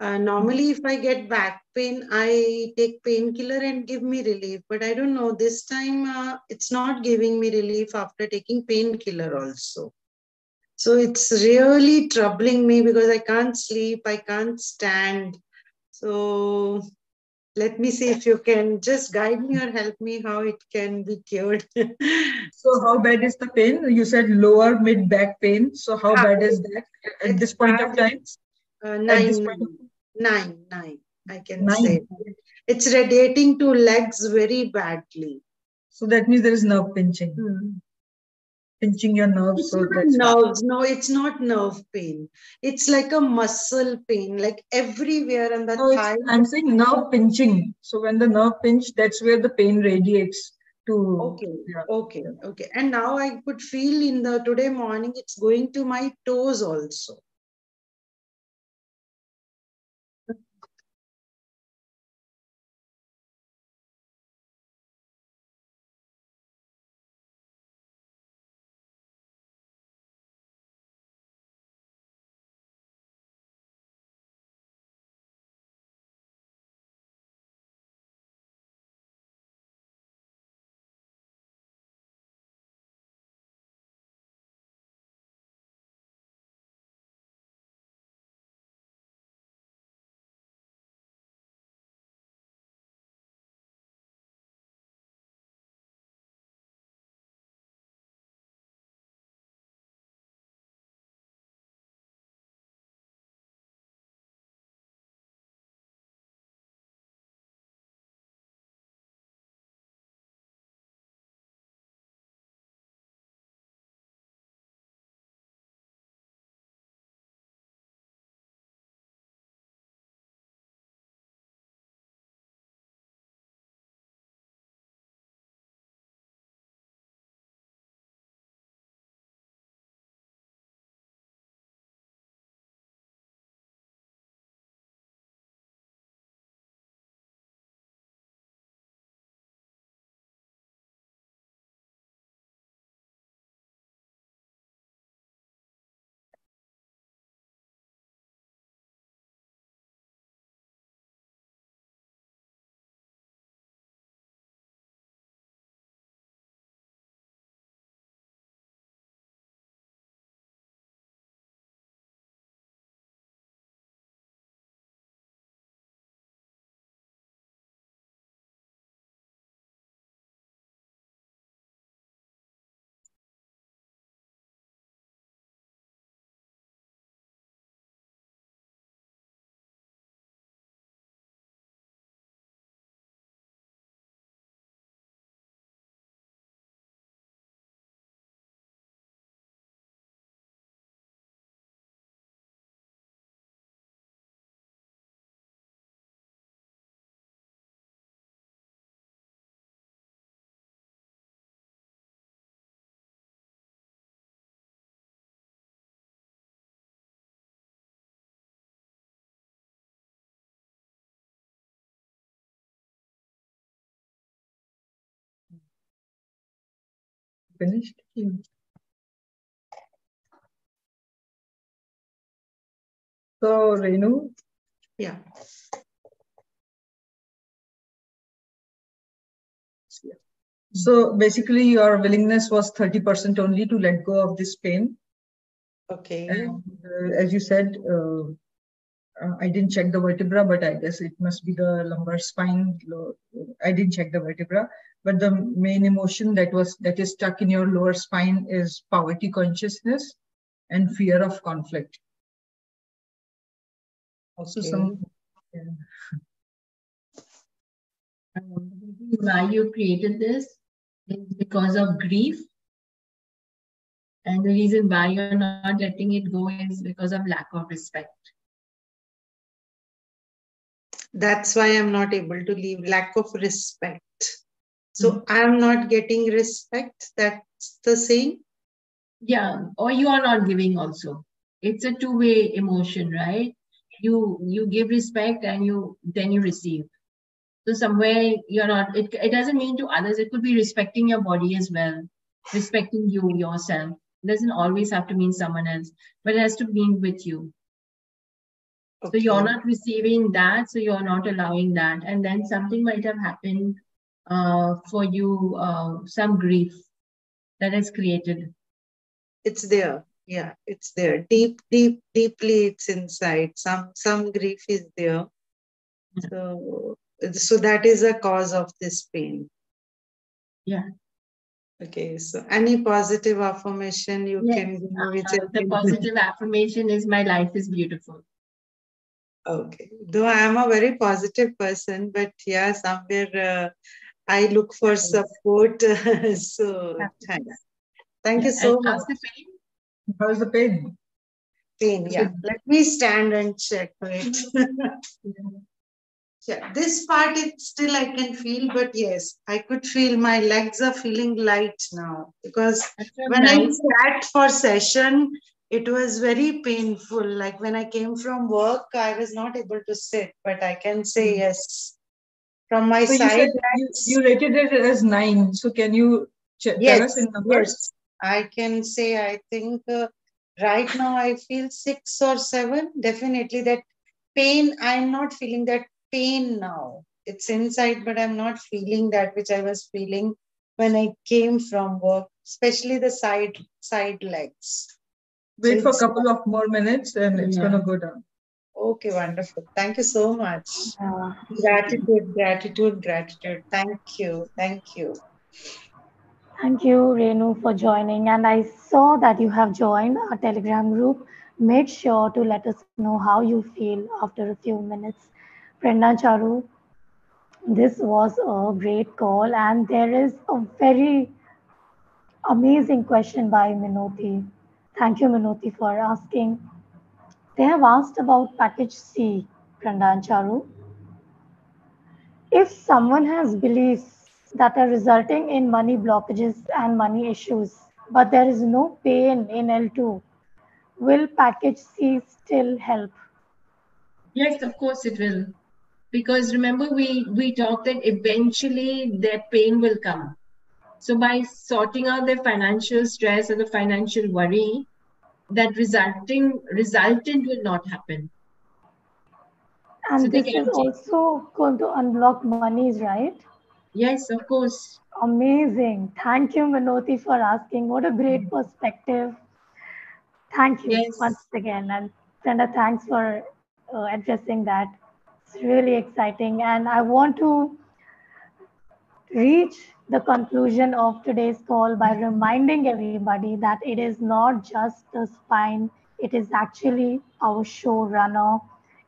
Speaker 7: uh, normally, if I get back pain, I take painkiller and give me relief. But I don't know, this time uh, it's not giving me relief after taking painkiller also. So it's really troubling me because I can't sleep, I can't stand. So let me see if you can just guide me or help me how it can be cured.
Speaker 2: so how bad is the pain? You said lower mid back pain. So how bad is that at this point of time?
Speaker 7: Uh, nine, nine, nine, I can nine. say. It's radiating to legs very badly.
Speaker 2: So that means there is nerve pinching.
Speaker 7: Hmm.
Speaker 2: Pinching your nerves.
Speaker 7: It's so that's nerves. No, it's not nerve pain. It's like a muscle pain, like everywhere on the no, thigh.
Speaker 2: I'm saying nerve pinching. So when the nerve pinch, that's where the pain radiates to.
Speaker 7: Okay, yeah. okay, okay. And now I could feel in the today morning, it's going to my toes also.
Speaker 2: Finished? So, Renu?
Speaker 7: Yeah.
Speaker 2: So basically, your willingness was 30% only to let go of this pain.
Speaker 7: Okay.
Speaker 2: And, uh, as you said, uh, uh, I didn't check the vertebra, but I guess it must be the lumbar spine. I didn't check the vertebra, but the main emotion that was that is stuck in your lower spine is poverty consciousness and fear of conflict. Also,
Speaker 7: Okay.
Speaker 2: some. yeah.
Speaker 3: why you created this is because of grief. And the reason why you're not letting it go is because of lack of respect.
Speaker 7: That's why I'm not able to leave. Lack of respect. So mm-hmm. I'm not getting respect. That's the same.
Speaker 3: Yeah, or you are not giving also. It's a two-way emotion, right? You you give respect and you then you receive. So somewhere you're not, it, it doesn't mean to others, it could be respecting your body as well, respecting you yourself. It doesn't always have to mean someone else, but it has to mean with you. So you're not receiving that, so you're not allowing that. And then something might have happened uh, for you, uh, some grief that is created.
Speaker 7: It's there. Yeah, it's there. Deep, deep, deeply it's inside. Some some grief is there. So so that is a cause of this pain.
Speaker 3: Yeah.
Speaker 7: Okay, so any positive affirmation you
Speaker 3: Yes,
Speaker 7: can give
Speaker 3: Uh, the positive affirmation is my life is beautiful.
Speaker 7: Okay, though I am a very positive person, but yeah, somewhere uh, I look for support. so thanks. Thank you so
Speaker 3: and
Speaker 7: much.
Speaker 3: how's the pain?
Speaker 2: How's the pain?
Speaker 7: Pain, yeah. Let me stand and check it. yeah, this part it still I can feel, but yes, I could feel my legs are feeling light now because when I sat for session, it was very painful. Like when I came from work, I was not able to sit, but I can say yes. From my
Speaker 2: So you
Speaker 7: side,
Speaker 2: said you, you rated it as nine. So can you ch- tell us in numbers?
Speaker 7: yes. I can say I think uh, right now I feel six or seven. Definitely that pain. I'm not feeling that pain now. It's inside, but I'm not feeling that which I was feeling when I came from work, especially the side side legs.
Speaker 2: Wait for a couple of more minutes and it's
Speaker 3: Yeah.
Speaker 2: gonna go down.
Speaker 7: Okay, wonderful. Thank you so much.
Speaker 1: Yeah.
Speaker 7: Gratitude, gratitude, gratitude. Thank you. Thank you.
Speaker 1: Thank you, Renu, for joining. And I saw that you have joined our Telegram group. Make sure to let us know how you feel after a few minutes. Brenda Charu, this was a great call, and there is a very amazing question by Minoti. Thank you, Minoti, for asking. They have asked about package C, Brenda and Charu. If someone has beliefs that are resulting in money blockages and money issues, but there is no pain in L2, will package C still help?
Speaker 3: Yes, of course it will. Because remember, we, we talked that eventually their pain will come. So by sorting out their financial stress or the financial worry, that resulting resultant will not happen.
Speaker 1: And
Speaker 3: So
Speaker 1: this is also going to unblock monies, right?
Speaker 3: Yes, of course.
Speaker 1: Amazing. Thank you, Minoti, for asking. What a great perspective. Thank you
Speaker 3: Yes.
Speaker 1: once again. And Brenda, thanks for uh, addressing that. It's really exciting. And I want to reach the conclusion of today's call by reminding everybody that it is not just the spine, it is actually our showrunner.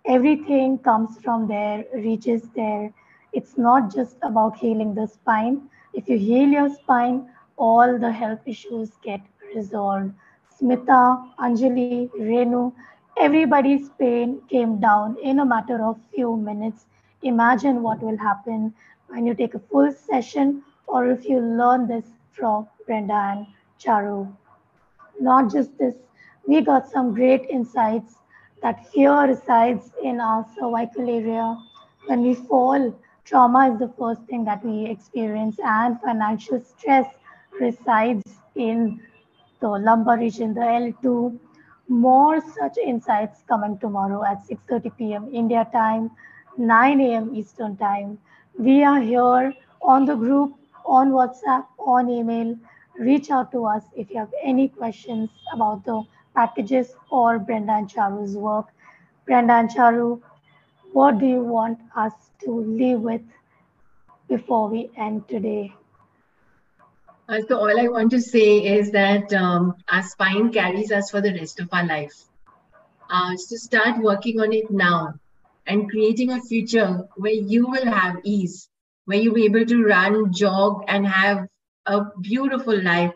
Speaker 1: Everything comes from there, reaches there. It's not just about healing the spine. If you heal your spine, all the health issues get resolved. Smita, Anjali, Renu, everybody's pain came down in a matter of few minutes. Imagine what will happen when you take a full session or if you learn this from Brenda and Charu. Not just this, we got some great insights that fear resides in our cervical area. When we fall, trauma is the first thing that we experience, and financial stress resides in the lumbar region, the L2. More such insights coming tomorrow at 6.30 p.m. India time, 9 a.m. Eastern time. We are here on the group, on WhatsApp, on email. Reach out to us if you have any questions about the packages or Brenda and Charu's work. Brenda and Charu, what do you want us to leave with before we end today?
Speaker 3: Uh, so all I want to say is that um, our spine carries us for the rest of our life. Uh, so start working on it now and creating a future where you will have ease, where you'll be able to run, jog, and have a beautiful life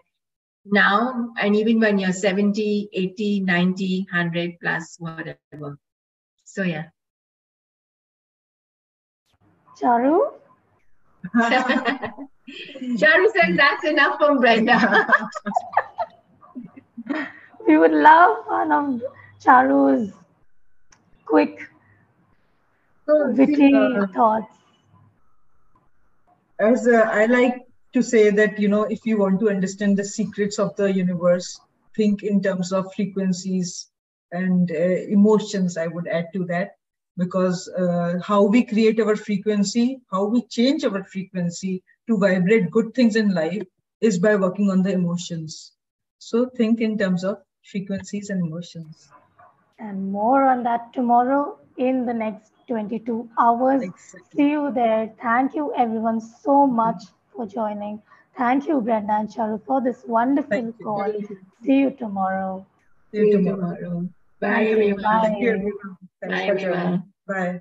Speaker 3: now and even when you're 70, 80, 90, 100 plus, whatever. So, yeah.
Speaker 1: Charu?
Speaker 3: Charu said that's enough from Brenda.
Speaker 1: we would love one of Charu's quick,
Speaker 2: So,
Speaker 1: witty thoughts.
Speaker 2: As uh, I like to say that you know if you want to understand the secrets of the universe, think in terms of frequencies and uh, emotions. I would add to that because uh, how we create our frequency, how we change our frequency to vibrate good things in life is by working on the emotions. So think in terms of frequencies and emotions.
Speaker 1: And more on that tomorrow in the next 22 hours.
Speaker 2: Exactly.
Speaker 1: See you there. Thank you, everyone, so much for joining. Thank you, Brenda and Charu, for this wonderful
Speaker 2: Thank you.
Speaker 1: call. See you tomorrow.
Speaker 2: See you tomorrow.
Speaker 3: Bye,
Speaker 1: Thank
Speaker 3: everyone.
Speaker 1: Bye.
Speaker 2: Thank you, everyone. Thanks
Speaker 3: Bye,
Speaker 2: for joining.
Speaker 3: everyone.
Speaker 2: Bye.